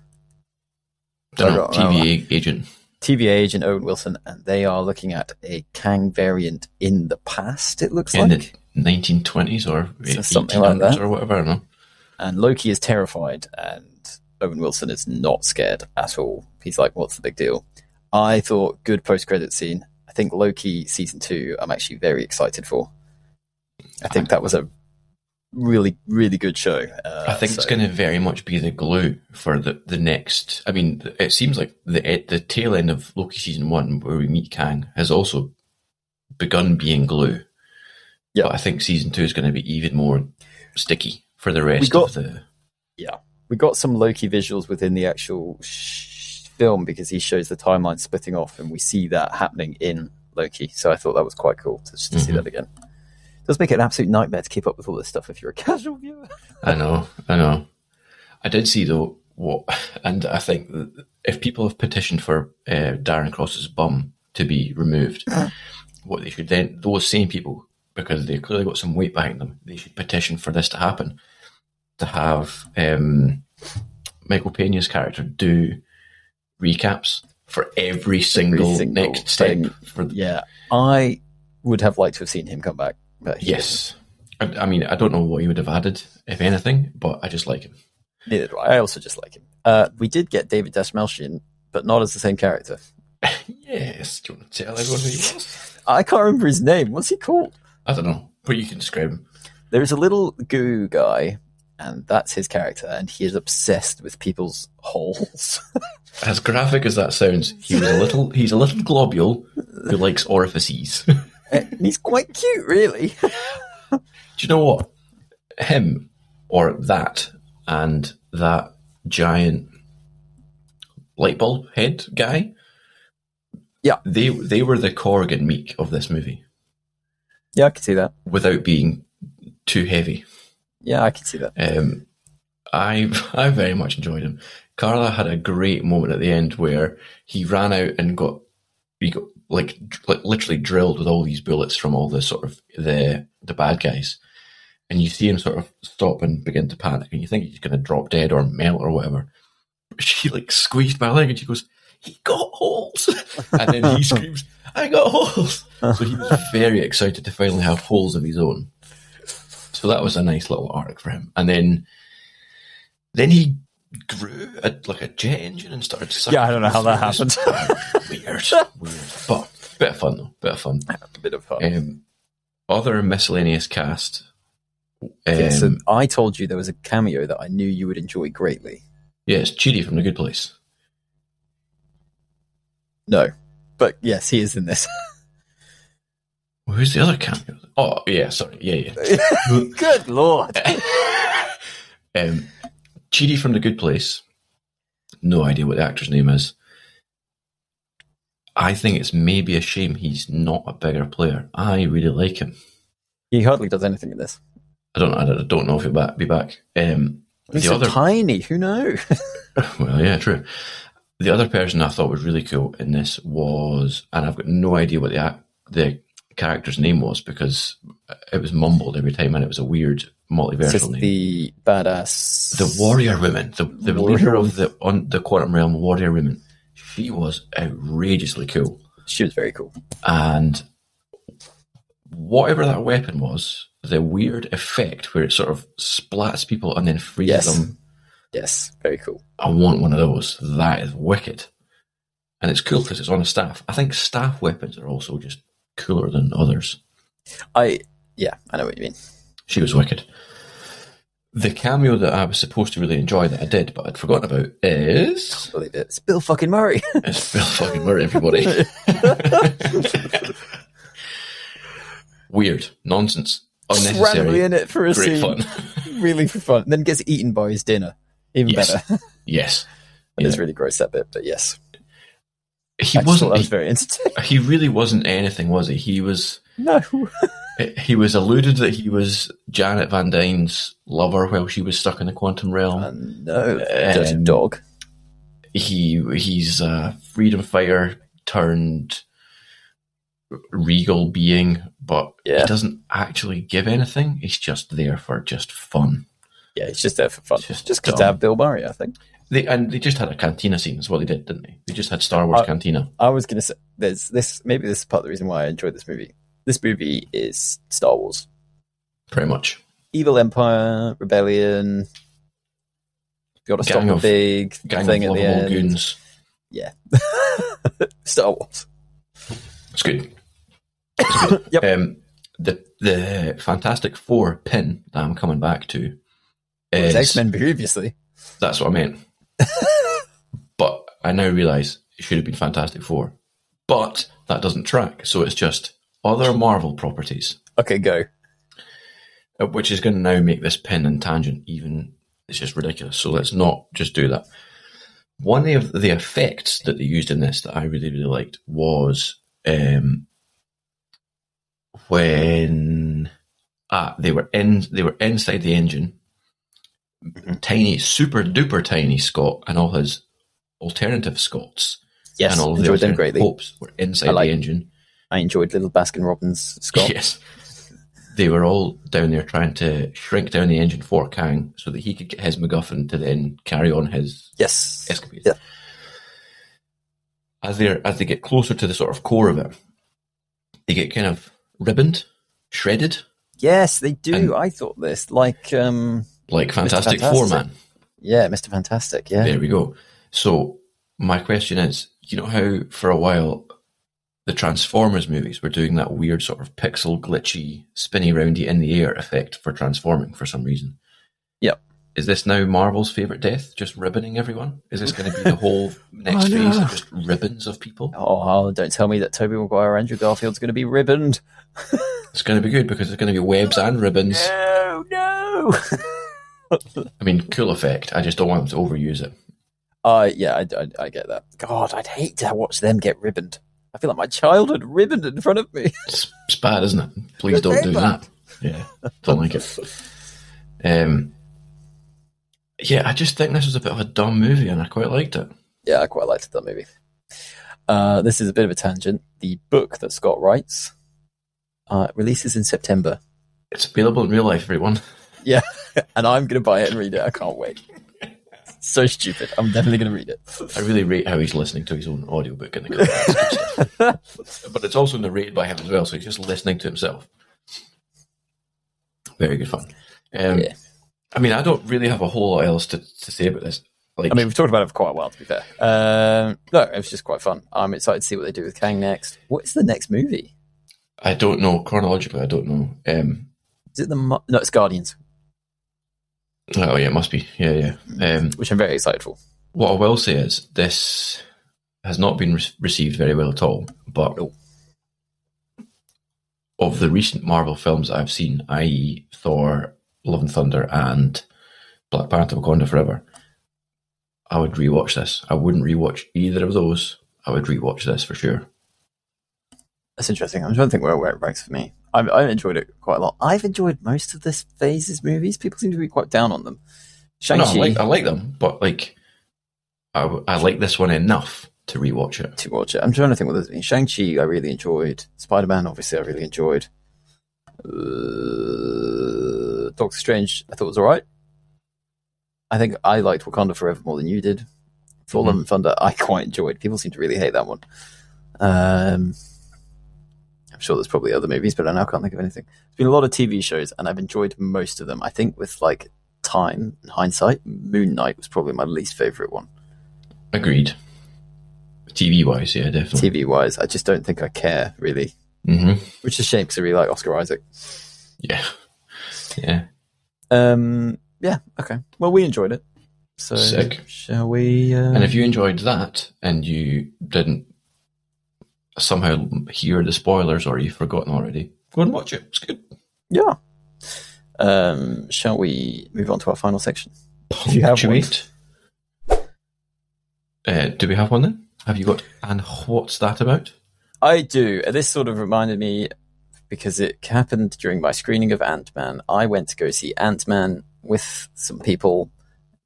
Don't know, don't. TVA agent. TVA agent Owen Wilson, and they are looking at a Kang variant in the past. It looks in like, the 1920s or So something like that. or whatever. I don't know. and Loki is terrified, and Owen Wilson is not scared at all. He's like, "What's the big deal?" I thought good post credit scene. I think Loki season two. I'm actually very excited for. I think that was a really, really good show. Uh, I think it's going to very much be the glue for the, the next. I mean, it seems like the the tail end of Loki season one, where we meet Kang, has also begun being glue. Yeah. I think season two is going to be even more sticky for the rest got- of the. we got some Loki visuals within the actual sh- film because he shows the timeline splitting off, and we see that happening in Loki. So I thought that was quite cool to, to see Mhm. that again. Does make it an absolute nightmare to keep up with all this stuff if you're a <laughs> casual viewer. I know, I know. I did see though what, and I think that if people have petitioned for uh, Darren Cross's bum to be removed, what they should then those same people because they clearly got some weight behind them, they should petition for this to happen, to have um, Michael Pena's character do recaps for every single, single next step. thing. For Yeah, I would have liked to have seen him come back, but yes, I, I mean I don't know what he would have added if anything, but I just like him. Neither do I. I also just like him. Uh, we did get David Dastmalchian, but not as the same character. <laughs> Yes, do you want to tell everyone who he was? <laughs> I can't remember his name. What's he called? I don't know, but you can describe him. There's a little goo guy, and that's his character, and he is obsessed with people's <laughs> holes. As graphic as that sounds, he was a little. He's a little globule who likes orifices. And he's quite cute, really. <laughs> Do you know what? Him or that and that giant light bulb head guy. Yeah. they they were the Korg and Miek of this movie yeah, I can see that. without being too heavy. Yeah, I can see that. Um, I <laughs> I very much enjoyed him. Carla had a great moment at the end where he ran out and got he got like, like literally drilled with all these bullets from all the sort of the the bad guys, and you see him sort of stop and begin to panic, and you think he's going to drop dead or melt or whatever. She like squeezed my leg, and she goes, "He got holes," and then he <laughs> screams, "I got holes!" So he was very excited to finally have holes of his own. So that was a nice little arc for him. And then then he grew a, like a jet engine and started sucking Yeah, I don't know how that happened. <laughs> weird, weird. But bit of fun though, bit of fun. a bit of fun. Um, other miscellaneous cast. Um, Okay, so I told you there was a cameo that I knew you would enjoy greatly. yes, Chidi from The Good Place. No, but yes, he is in this. <laughs> Well, who's the other cameo? Oh, yeah, sorry. Yeah, yeah. <laughs> Good lord! um, Chidi from The Good Place. No idea what the actor's name is. I think it's maybe a shame he's not a bigger player. I really like him. He hardly does anything in this. I don't. I don't know if he'll be back. Um, He's the so other, tiny. Who knows? <laughs> well, yeah, true. The other person I thought was really cool in this was, and I've got no idea what the the character's name was because it was mumbled every time, and it was a weird multiversal Just name. the badass. the warrior woman, the, the Warrior leader of the on the quantum realm warrior woman. She was outrageously cool, She was very cool. and whatever that weapon was, the weird effect where it sort of splats people and then freezes Yes. them. Yes, very cool. I want one of those. That is wicked, and it's cool because it's on a staff. I think staff weapons are also just cooler than others. I yeah, I know what you mean. She was wicked. The cameo that I was supposed to really enjoy that I did, but I'd forgotten about is Believe it. It's Bill fucking Murray. <laughs> It's Bill fucking Murray, everybody. <laughs> Weird. Nonsense. randomly Unnecessary. in it for a Great scene. fun. <laughs> really for fun. And then gets eaten by his dinner. Even Yes. better. yes. And It is Yeah. really gross that bit, but yes. he I just thought wasn't. that was very entertaining. he really wasn't anything, was he? He was. No. He was alluded that he was Janet Van Dyne's lover while she was stuck in the quantum realm. Uh, no. Dirty Um, dog. he he's a freedom fighter turned regal being, but Yeah. he doesn't actually give anything. He's just there for just fun. Yeah, he's just there for fun. Just Just to have Bill Murray, I think. They and they just had a cantina scene. Is what they did, didn't they? They just had Star Wars Uh, cantina, I was going to say, there's this, maybe this is part of the reason why I enjoyed this movie. This movie is Star Wars. pretty much. Evil Empire, Rebellion, got to stop the big Kang thing of at the end. goons. Yeah. <laughs> Star Wars. It's <coughs> good. Yep. Um, the the Fantastic Four pin that I'm coming back to is X Men previously. That's what I meant. <laughs> but I now realise it should have been Fantastic Four. But that doesn't track, so it's just other Marvel properties, Okay, go. uh, which is going to now make this pin and tangent even. It's just ridiculous. So let's not just do that. One of the effects that they used in this that I really, really liked was um, when ah, they were in they were inside the engine Mhm. tiny, super duper tiny Scott and all his alternative Scotts Yes, and all of the enjoyed them alternative greatly. Popes were inside like- the engine. I enjoyed little Baskin Robbins Scott. Yes. They were all down there trying to shrink down the engine for Kang so that he could get his MacGuffin to then carry on his Yes. escapades. Yeah. As they as they get closer to the sort of core of it, they get kind of ribboned, shredded, Yes, they do. I thought this. Like, um, like Fantastic, Fantastic. Four Man. yeah, Mr. Fantastic. Yeah. There we go. So my question is, you know how for a while the Transformers movies were doing that weird sort of pixel glitchy, spinny roundy in the air effect for transforming for some reason. Yep. Is this now Marvel's favorite death? Just ribboning everyone? Is this going to be the whole <laughs> next Oh, no. phase of just ribbons of people? Oh, don't tell me that Tobey Maguire and Andrew Garfield's going to be ribboned. <laughs> It's going to be good because it's going to be webs and ribbons. No, no. <laughs> I mean, cool effect. I just don't want them to overuse it. Uh, yeah, I, I, I get that. God, I'd hate to watch them get ribboned. I feel like my childhood ribboned in front of me. <laughs> It's, it's bad, isn't it? Please don't do bad. that. Yeah, don't like it. Um, yeah, I just think this was a bit of a dumb movie, and I quite liked it. Yeah, I quite liked that movie. Uh, this is a bit of a tangent. The book that Scott writes uh, releases in September, It's available in real life, everyone. Yeah, <laughs> and I'm going to buy it and read it. I can't wait. <laughs> so stupid. I'm definitely going to read it. I really rate how he's listening to his own audiobook in the car. That's good stuff. <laughs> but it's also narrated by him as well, so he's just listening to himself. Very good fun. Um, Yeah. I mean, I don't really have a whole lot else to, to say about this. Like, I mean, we've talked about it for quite a while, to be fair. Um, no, it was just quite fun. I'm excited to see what they do with Kang next. What is the next movie? I don't know chronologically. I don't know. Um, Is it the Mo- no? It's Guardians, oh yeah, it must be. Yeah, yeah. Um, which I'm very excited for. What I will say is this has not been re- received very well at all. But No. of the recent Marvel films I've seen, i.e., Thor, Love and Thunder, and Black Panther: Wakanda Forever, I would rewatch this. I wouldn't rewatch either of those. I would rewatch this for sure. That's interesting. I'm trying to think where, where it ranks for me. I've, I've enjoyed it quite a lot. I've enjoyed most of this phase's movies. People seem to be quite down on them. Shang No, I like, I like them, but like, I like this one enough to rewatch it. to watch it. I'm trying to think what there's been. Shang Chi, I really enjoyed. Spider Man, obviously, I really enjoyed. Uh, Doctor Strange, I thought was all right. I think I liked Wakanda Forever more than you did. Love and Thunder, I quite enjoyed. People seem to really hate that one. Um, I'm sure there's probably other movies, but I now can't think of anything. There's been a lot of TV shows, and I've enjoyed most of them. I think with like time and hindsight, Moon Knight was probably my least favorite one. Agreed. TV wise, yeah, definitely. TV wise, I just don't think I care really, hmm which is a shame because I really like Oscar Isaac. Yeah, yeah. Um, yeah, okay. Well, we enjoyed it. So, Sick. shall we? Uh, And if you enjoyed that and you didn't somehow hear the spoilers or you've forgotten already, go and watch it. It's good. yeah. Um, shall we move on to our final section? If you have one. Uh, do we have one then? Have you got, and what's that about? I do. This sort of reminded me because it happened during my screening of Ant Man. I went to go see Ant Man with some people,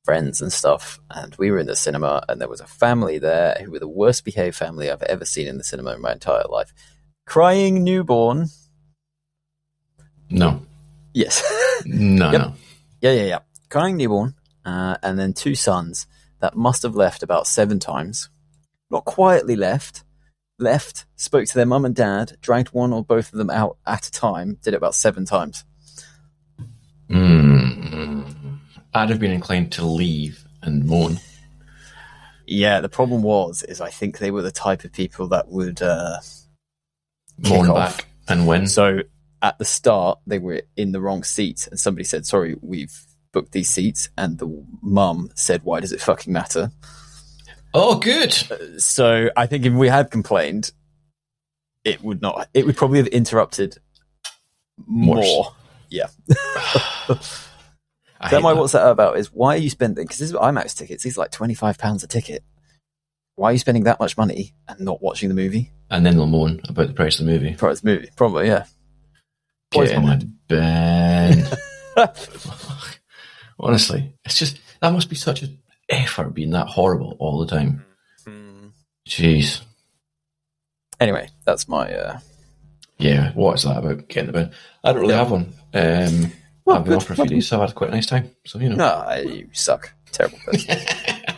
friends and stuff, and we were in the cinema, and there was a family there who were the worst behaved family I've ever seen in the cinema in my entire life. Crying newborn. No. Yes. <laughs> No, Yep. no. yeah, yeah, yeah. Crying newborn, uh, and then two sons that must have left about seven times. Not quietly left. Left, spoke to their mum and dad, dragged one or both of them out at a time, did it about seven times. Mm. I'd have been inclined to leave and moan. Yeah, the problem was, is I think they were the type of people that would. Uh, Moan off. back and win. so at the start, they were in the wrong seats, and somebody said, "Sorry, we've booked these seats," and the mum said, "Why does it fucking matter?" Oh, good. So I think if we had complained, it would not. It would probably have interrupted more. Worse. Yeah. <sighs> <laughs> I Then hate why? that. What's that about? Is why are you spending? Because this is IMAX tickets. These are like twenty five pounds a ticket. Why are you spending that much money and not watching the movie? And then they'll moan about the price of the movie. Probably the movie. Probably yeah. Get in the bin. <laughs> Honestly, it's just that must be such an effort being that horrible all the time. Jeez. Anyway, that's my. uh Yeah, what is that about getting the bin? I don't really Yeah. have one. Um, Well, I've been off for a few days, so I've had quite a nice time. So you know. No, you suck. Terrible. <laughs>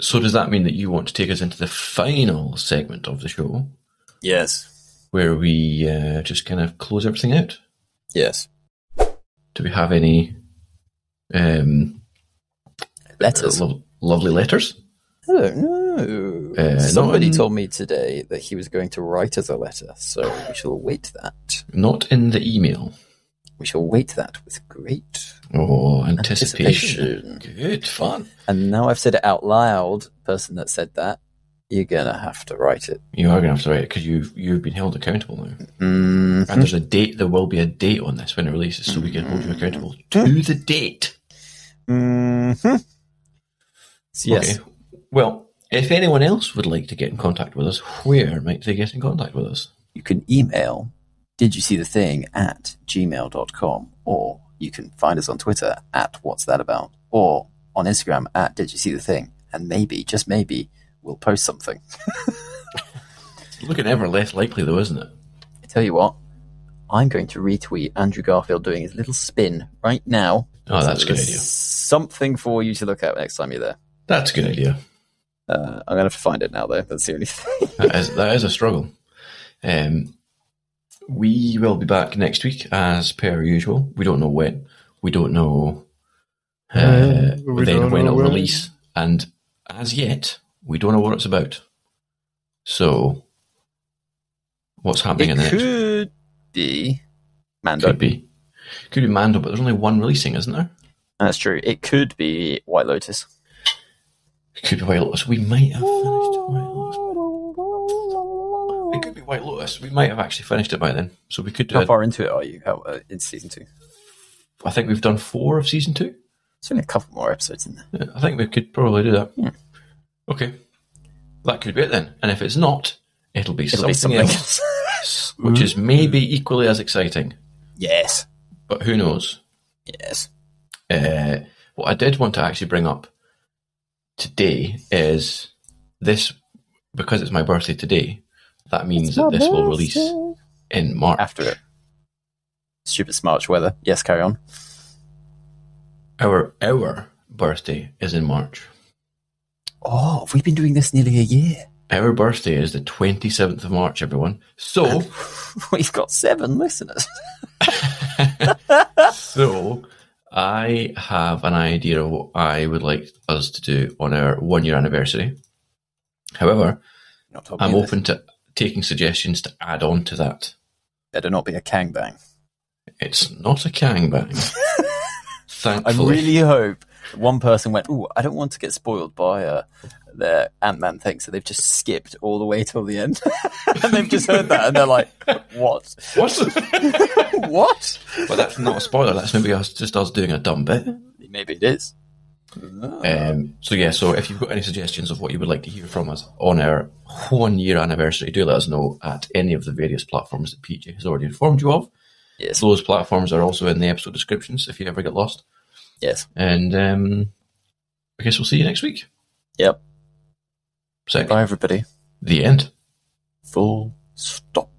So does that mean that you want to take us into the final segment of the show, yes. where we uh, just kind of close everything out? Yes. Do we have any um, Letters. lo- lovely letters? I don't know. Uh, Somebody in- told me today that he was going to write us a letter, so we shall await that. Not in the email. We shall wait that with great. Oh, anticipation. Anticipation. Good fun. And now I've said it out loud, person that said that, you're gonna have to write it. You are going to have to write it because you've you've been held accountable now, Mm, and there's a date. There will be a date on this when it releases, so we can hold you accountable to the date. hmm So yes, Okay. Well, if anyone else would like to get in contact with us, where might they get in contact with us? you can email did you see the thing at gmail.com or you can find us on Twitter at what's that about or on Instagram at did you see the thing and maybe, just maybe, we'll post something. <laughs> Looking ever less likely, though, isn't it? I tell you what, I'm going to retweet Andrew Garfield doing his little spin right now. Oh, that's a good idea. Something for you to look at next time you're there. That's a good idea. Uh, I'm going to have to find it now, though. That's the only <laughs> thing. That is, that is a struggle. Um, we will be back next week as per usual. We don't know when. We don't know uh, Uh, we then don't when know it'll when. release. And as yet, we don't know what it's about. So, what's happening in the it next? could be Mando. Could be. Could be Mando, but there's only one releasing, isn't there? That's true. It could be White Lotus. Could be White Lotus. We might have finished White Lotus. White Lotus. We might have actually finished it by then. So we could do How far into it are you? How, uh, in season two? I think we've done four of season two. It's only a couple more episodes in there. Yeah, I think we could probably do that. Hmm. Okay. That could be it then. And if it's not, it'll be, It'll something, be something else, else. <laughs> which is maybe equally as exciting. yes. But who knows? Yes. Uh, what I did want to actually bring up today is this because it's my birthday today. That means that this will release in March. After it. Stupid March weather. Yes, carry on. Our our birthday is in March. Oh, we've been doing this nearly a year? Our birthday is the twenty seventh of March. Everyone. So <laughs> We've got seven listeners. <laughs> so I have an idea of what I would like us to do on our one year anniversary. However, Not told me I'm this. open to taking suggestions to add on to that. Better not be a Kang Bang. It's not a gangbang. <laughs> I Thankfully. really hope one person went, "Oh, I don't want to get spoiled by uh, their Ant Man thing," so they've just skipped all the way till the end, <laughs> and they've just heard that, and they're like, "What? What? <laughs> what?" But that's not a spoiler. That's maybe us, just us doing a dumb bit. Maybe it is. Um, so yeah, so if you've got any suggestions of what you would like to hear from us on our one year anniversary, do let us know at any of the various platforms that PJ has already informed you of. Yes. Those platforms are also in the episode descriptions if you ever get lost. Yes. And um, I guess we'll see you next week. Yep. Sick. Bye, everybody. The end. Full stop.